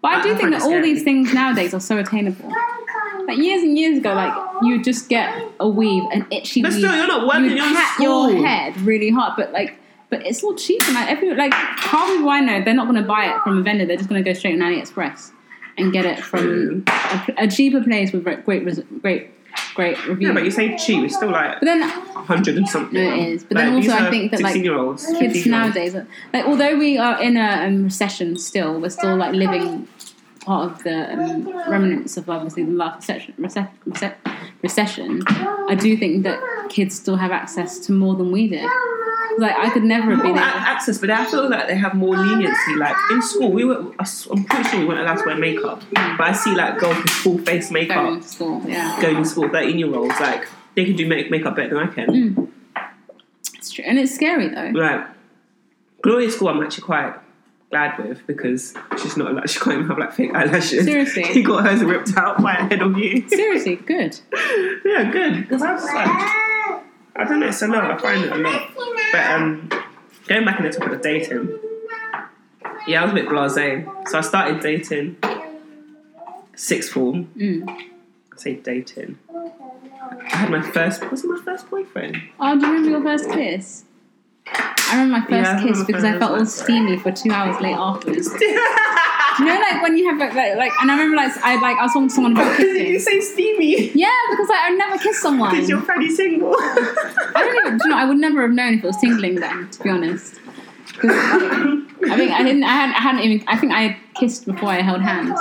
But I do think that all these things nowadays are so attainable. Like years and years ago, like you just get a weave, an itchy But weave. still, you're not working. you would You're pat your head really hard, but like, but it's all cheap. And like every like half people I know, they're not going to buy it from a vendor. They're just going to go straight on AliExpress and get it from a, a cheaper place with great, great, great, reviews. Yeah, but you say cheap. It's still like but then hundred and something. No, it is. But then also I think that, like, 16-year-olds, kids nowadays, like although we are in a um, recession still, we're still like living part of the um, remnants of obviously the last recession. Rece- rece- recession. I do think that kids still have access to more than we did. Like I could never have been More a- access, but I feel like they have more leniency. Like in school, we were. I'm pretty sure we weren't allowed to wear makeup, but I see like girls with full face Going makeup to school, yeah, going to school. Thirteen year olds, like they can do make makeup better than I can. Mm. it's true, and it's scary though. Right. Gloria's school, I'm actually quite glad with because she's not allowed. She can't even have like fake eyelashes. Seriously? he got hers ripped out by ahead of you. Seriously, good. yeah, good. Because I was like, I don't know, it's a lot. I find it a lot. But um, going back in the topic of dating, yeah, I was a bit blasé. So I started dating sixth form. Mm. I say dating. I had my first. Was it my first boyfriend? Oh, do you remember your first kiss? I remember my first Yeah, kiss because I felt all steamy for two hours late afterwards. Do you know, like when you have like, like, like and I remember like I like I was talking to someone about Did you say steamy? Yeah, because like, I never kissed someone. Because you're fairly single. I don't even. Do you know, I would never have known if it was tingling then. To be honest, I think I didn't. I hadn't. I hadn't even. I think I had kissed before I held hands,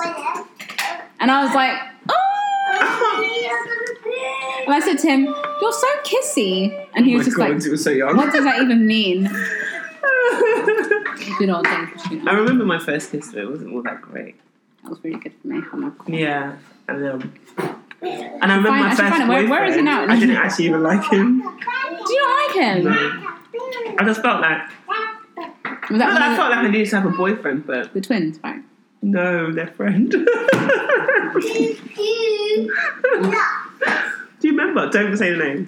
and I was like. And I said to him, "You're so kissy," and he oh was my just god, like, it was so young. "What does that even mean?" Good old days. you know. I remember my first kiss, but it wasn't all that great. That was really good for me. Oh my god. Yeah, and um, and I remember Find- my should first find. Where- boyfriend. where is he now? I didn't actually even like him. Do you not like him? No. I just felt like Was that I one of felt like I needed to have a boyfriend, but the, the twins? Right. no, their friend. Do you remember? Don't say the name.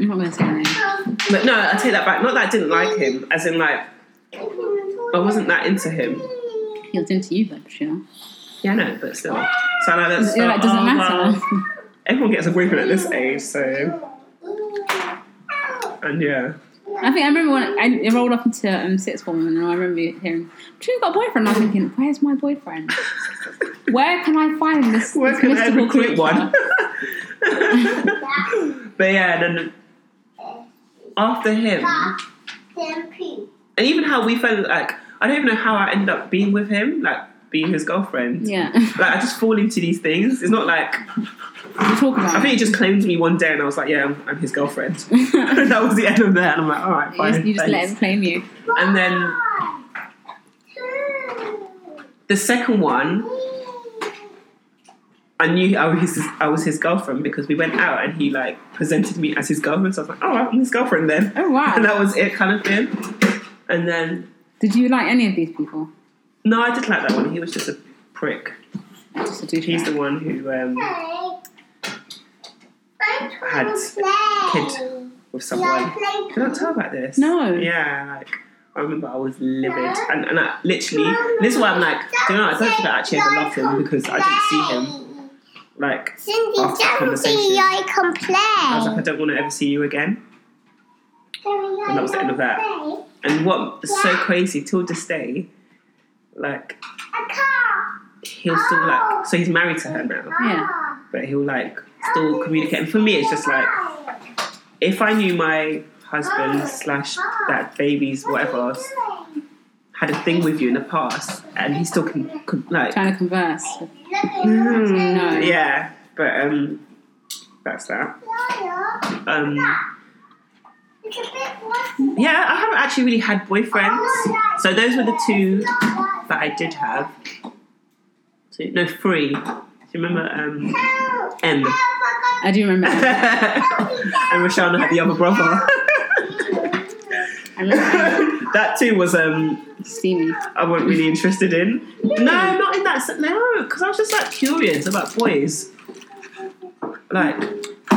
I'm not going to say the name. But no, I take that back. Not that I didn't like him, as in like I wasn't that into him. He was into you, but you know. Yeah, no, but still. So now that's You're like, does it matter? everyone gets a boyfriend at this age, so and yeah. I think I remember when I, rolled up into um, sixth form and I remember hearing, "True, got a boyfriend." I was thinking, "Where's my boyfriend? Where can I find this, Where this can mystical recruit creature?" but yeah, then after him, and even how we felt like I don't even know how I ended up being with him, like being his girlfriend. Yeah, Like I just fall into these things. It's not like we talk about. I think he just claimed me one day, and I was like, "Yeah, I'm, I'm his girlfriend." that was the end of that, and I'm like, "All right, You fine." just, you just let him claim you. And then the second one, I knew I was his, I was his girlfriend because we went out and he like presented me as his girlfriend. So I was like, "Oh, I'm his girlfriend then," Oh wow! and that was it, kind of thing. And then Did you like any of these people? no, I did like that one. He was just a prick. Just a. He's the one who um, had kid with someone. Did I tell about this? No. Yeah, like I remember I was livid, and and I literally this is why I'm like, do you know, I don't think I actually ever loved him because I didn't see him like Cindy, After don't conversation. see I can play. I was like, I don't want to ever see you again. and that was the end of that. And what is so crazy till this day, like he'll still like, so he's married to her now, Yeah. but he'll like still communicate. And for me, it's just like if I knew my husband slash that baby's whatever else had a thing with you in the past, and he still can, can like Trying to converse. Mm, No. Yeah, but um, that's that. Um, yeah, I haven't actually really had boyfriends. So those were the two that I did have. Two, no, three. Do you remember um, M? I do remember. and Roshana had the other brother. I remember that too was um, steamy. I wasn't really interested in. No, not in that. No, because I was just like curious about boys. Like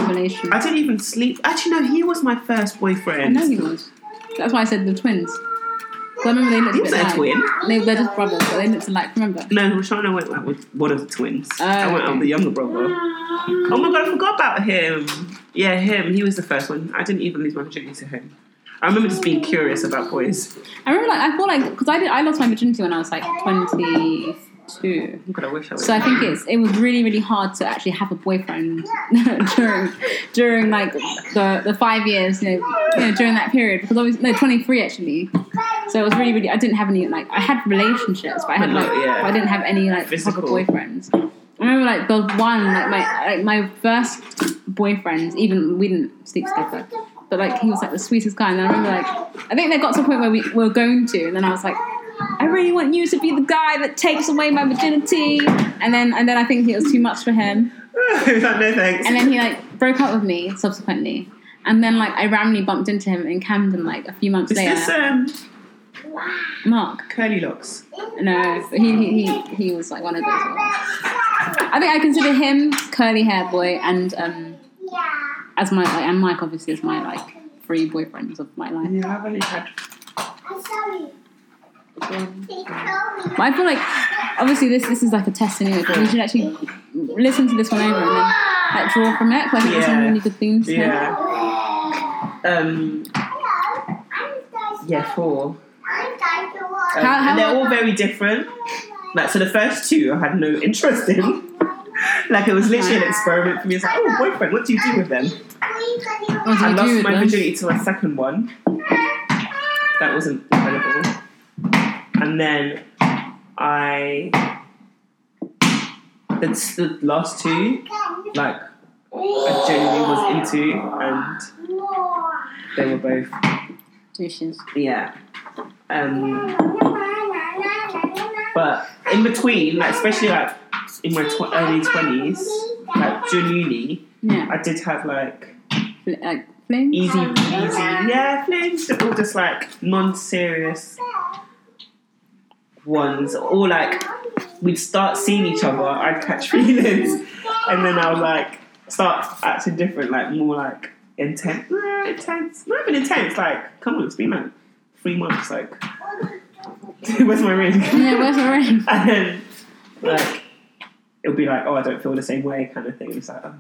Relation. I didn't even sleep. Actually, no, he was my first boyfriend. I know he was. That's why I said the twins. So I remember they looked He a bit wasn't a twin. They, they're just brothers, but they looked alike. Remember? No, Roshana went out with one of the twins. Oh, I went out with the younger brother. Oh my god, I forgot about him. Yeah, him. He was the first one. I didn't even lose my virginity to him. I remember just being curious about boys. I remember like I feel like because I did I lost my virginity when I was like twenty two. God, I wish I. So I think it's it was really really hard to actually have a boyfriend during during like the the five years you know, you know during that period because I was no twenty three actually. So it was really really I didn't have any like I had relationships but I had like yeah. I didn't have any like Physical. proper boyfriends. I remember like the one like my like my first boyfriend even we didn't sleep together but like he was like the sweetest guy. And then I remember like I think they got to a point where we were going to, and then I was like, I really want you to be the guy that takes away my virginity. And then and then I think it was too much for him. No thanks. And then he like broke up with me subsequently. And then like I randomly bumped into him in Camden like a few months is later. this um, Mark. curly locks? No, he, he he he was like one of those. ones. I think I consider him curly hair boy and um as my like and Mike obviously is my like three boyfriends of my life. Yeah, I've only had I'm sorry. one. He's. But I feel like obviously this this is like a test anyway, but we should actually listen to this one over and then like draw from it. 'cause I think there's some Yeah. really good themes here. Yeah. Um, Hello. I'm Daiso. yeah, four. Um, How- how- and they're all very different. Like, so the first two I had no interest in. Like, it was literally an experiment for me. It's like, oh, boyfriend, what do you do with them? What do I you do lost with my them? virginity to my second one. That wasn't incredible. And then I. The, the last two, like, I genuinely was into, and they were both, Douches. yeah. Um, but in between, like, especially like in my tw- early 20s, like genuinely, Yeah. I did have like Like flings? easy, easy, yeah, flings, all just like non-serious ones, or like we'd start seeing each other, I'd catch feelings, and then I would like start acting different, like more like intense, nah, intense, not even intense. Like, come on, it's been like three months. Like, where's my ring? Yeah, where's my ring? and then like it'll be like, oh, I don't feel the same way, kind of thing. It's like, oh,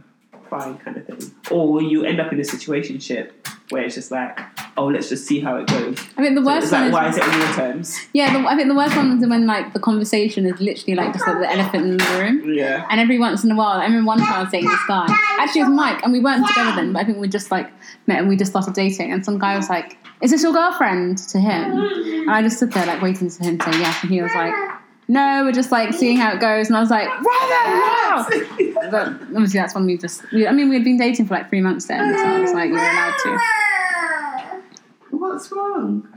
fine, kind of thing. Or you end up in a situationship where it's just like, oh, let's just see how it goes. I mean the So worst it's one like, is why is it on your terms? Yeah, the, I think the worst one is when like the conversation is literally like just like the elephant in the room. Yeah. And every once in a while, I remember one time I was dating this guy. Actually, it was Mike, and we weren't together then, but I think we just like met and we just started dating. And some guy was like, "Is this your girlfriend?" to him, and I just stood there like waiting for him to say yes, and he was like, "No, we're just like seeing how it goes." And I was like, "What the hell?" But obviously, that's when we just. We, I mean, we had been dating for like three months then, so I was like, "You're allowed to." What's wrong?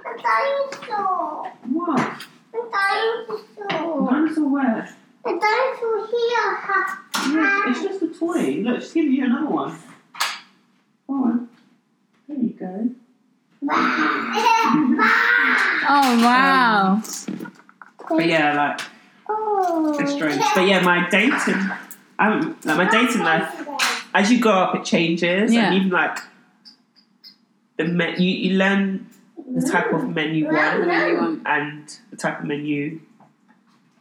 A dinosaur. What? The dinosaur. Dinosaur where? The dinosaur here has Yeah, it's just a toy. Look, she's giving you another one. Go on. There you go. Oh wow! Um, But yeah, like Oh. it's strange. But yeah, my dating, I haven't, like my dating life. As you grow up, it changes, Yeah. and even like the men, you you learn the type of men you want Whatever and the type of men you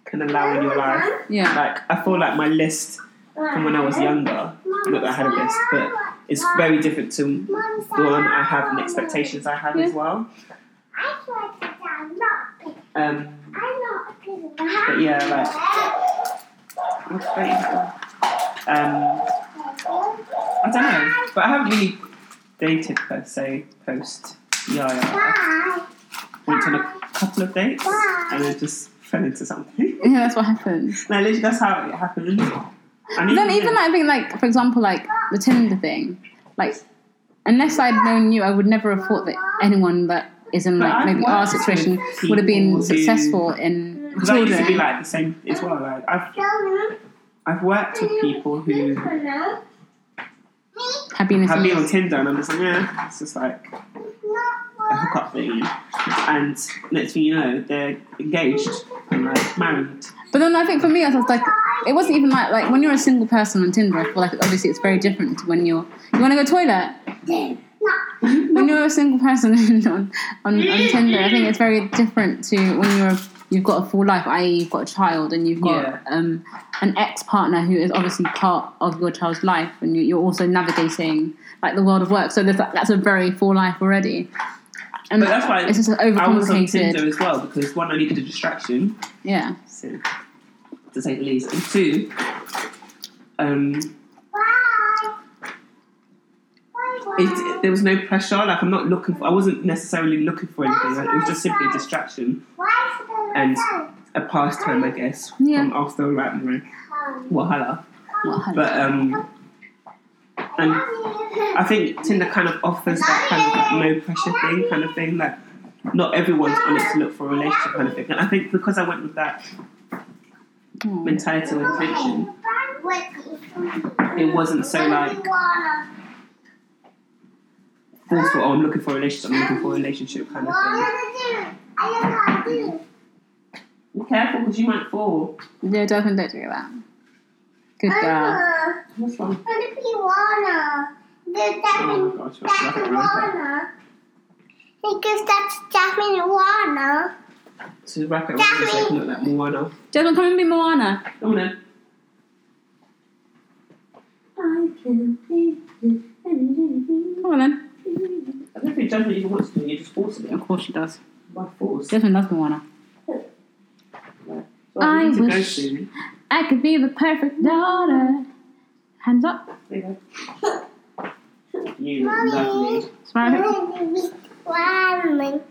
can allow in your life. Yeah. Like I feel like my list from when I was younger, not that I had a list, but it's very different to the one I have and expectations I have as well. I swear to God, I'm not big. Um, I'm not big. But yeah, like what's um, I don't know, but I haven't really dated per se post Yaya. I went on a couple of dates and then just fell into something. Yeah, that's what happens. no, literally, that's how it happened. And But then even like, I think like for example like the Tinder thing, like unless I'd known you, I would never have thought that anyone that is in like maybe our situation would have been successful in because I used to be like the same as well. Like I've I've worked with people who. Have been have been on Tinder, and I'm just like, yeah, it's just like a hookup thing. And next thing you know, they're engaged and like married. But then I think for me, I was like, it wasn't even like like when you're a single person on Tinder. I feel like obviously it's very different to when you're you want to go toilet. When you're a single person on, on, on Tinder, I think it's very different to when you're you've got a full life, i.e., you've got a child and you've got Yeah. um, an ex partner who is obviously part of your child's life, and you, you're also navigating like the world of work. So that's a very full life already. And But that's why it's just overcomplicated. I was on Tinder as well because one, I needed a distraction, Yeah. so, to say the least, and two, um, it, there was no pressure. Like I'm not looking for. I wasn't necessarily looking for anything. Like, it was just simply a distraction, and a pastime, I guess, Yeah. from after like my Wahala. What, But um, and I think Tinder kind of offers that kind of like no pressure thing, kind of thing. Like not everyone's on it to look for a relationship, kind of thing. And I think because I went with that Oh. mentality or intention, it wasn't so like forceful. Oh, I'm looking for a relationship. I'm looking for a relationship, kind of thing. Be careful because you might fall. Yeah, Jasmine, don't do that. Good girl. What's wrong? What if you wanna? There's Oh Jasmine, my gosh, what's Jasmine wrong? wanna. Because that's Jasmine wanna. To wrap it around so I can look like Moana. Jasmine, come and be Moana. Come on then. I can be Come on then. I don't think Jasmine even wants to. do it, You just force it Of course she does. by force. Jasmine loves Moana. So I we go wish- soon. I could be the perfect daughter. Hands up. There you go. You lovely. Smile. Warming.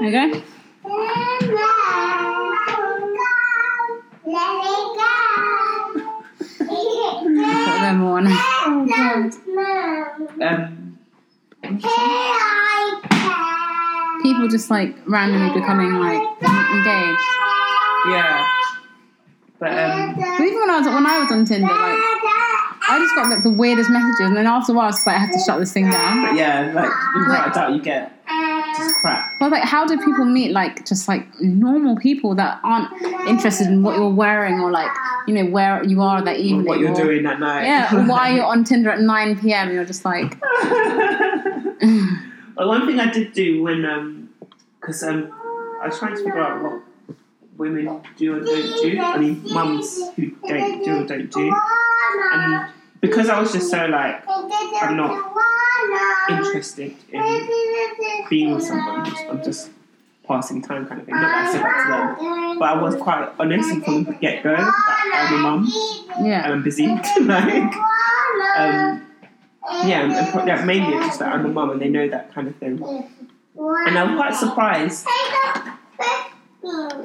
Okay. Them Moana. Um, People just like randomly becoming like engaged. yeah. But um, But even when I was when I was on Tinder, like I just got like the weirdest messages, and then after a while, it's like I have to shut this thing down. but yeah, like without a doubt, you get just crap. But like, how do people meet like just like normal people that aren't interested in what you're wearing or like you know where you are that evening? What you're or- doing that night. Yeah, or why you're on Tinder at 9 p.m. You're just like, well, one thing I did do when, um, because um, I was trying to figure out what women do or don't do. I mean, mums who don't do or don't do. And because I was just so like I'm not interested in being with someone, I'm just passing time kind of thing. Not that I said that to them, but I was quite honest and from the get go that I'm a mum and yeah, I'm busy. like, um, yeah, and, and yeah, mainly it's just that I'm a mum and they know that kind of thing. And I'm quite surprised.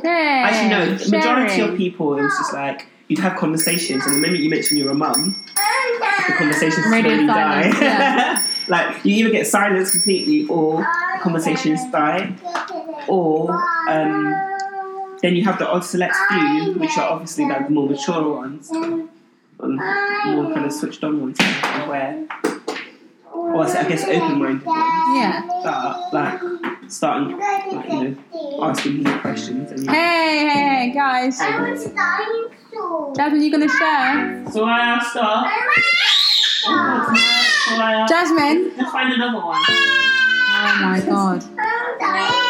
hey, Actually, no, the majority of people, it was just like you'd have conversations, and the moment you mention you're a mum, the conversations Radio slowly die. yeah. like you either get silence completely, or conversations die, or um, then you have the odd select few, which are obviously like the more mature ones, and more kind of switched on ones, where, or I guess open-minded ones Yeah. that are like starting, like you know, asking more questions. And, you know, Hey, hey, hey, guys. Jasmine, you gonna share? So I asked Soraya. Jasmine. Let's find another one. Oh my god. Sorry.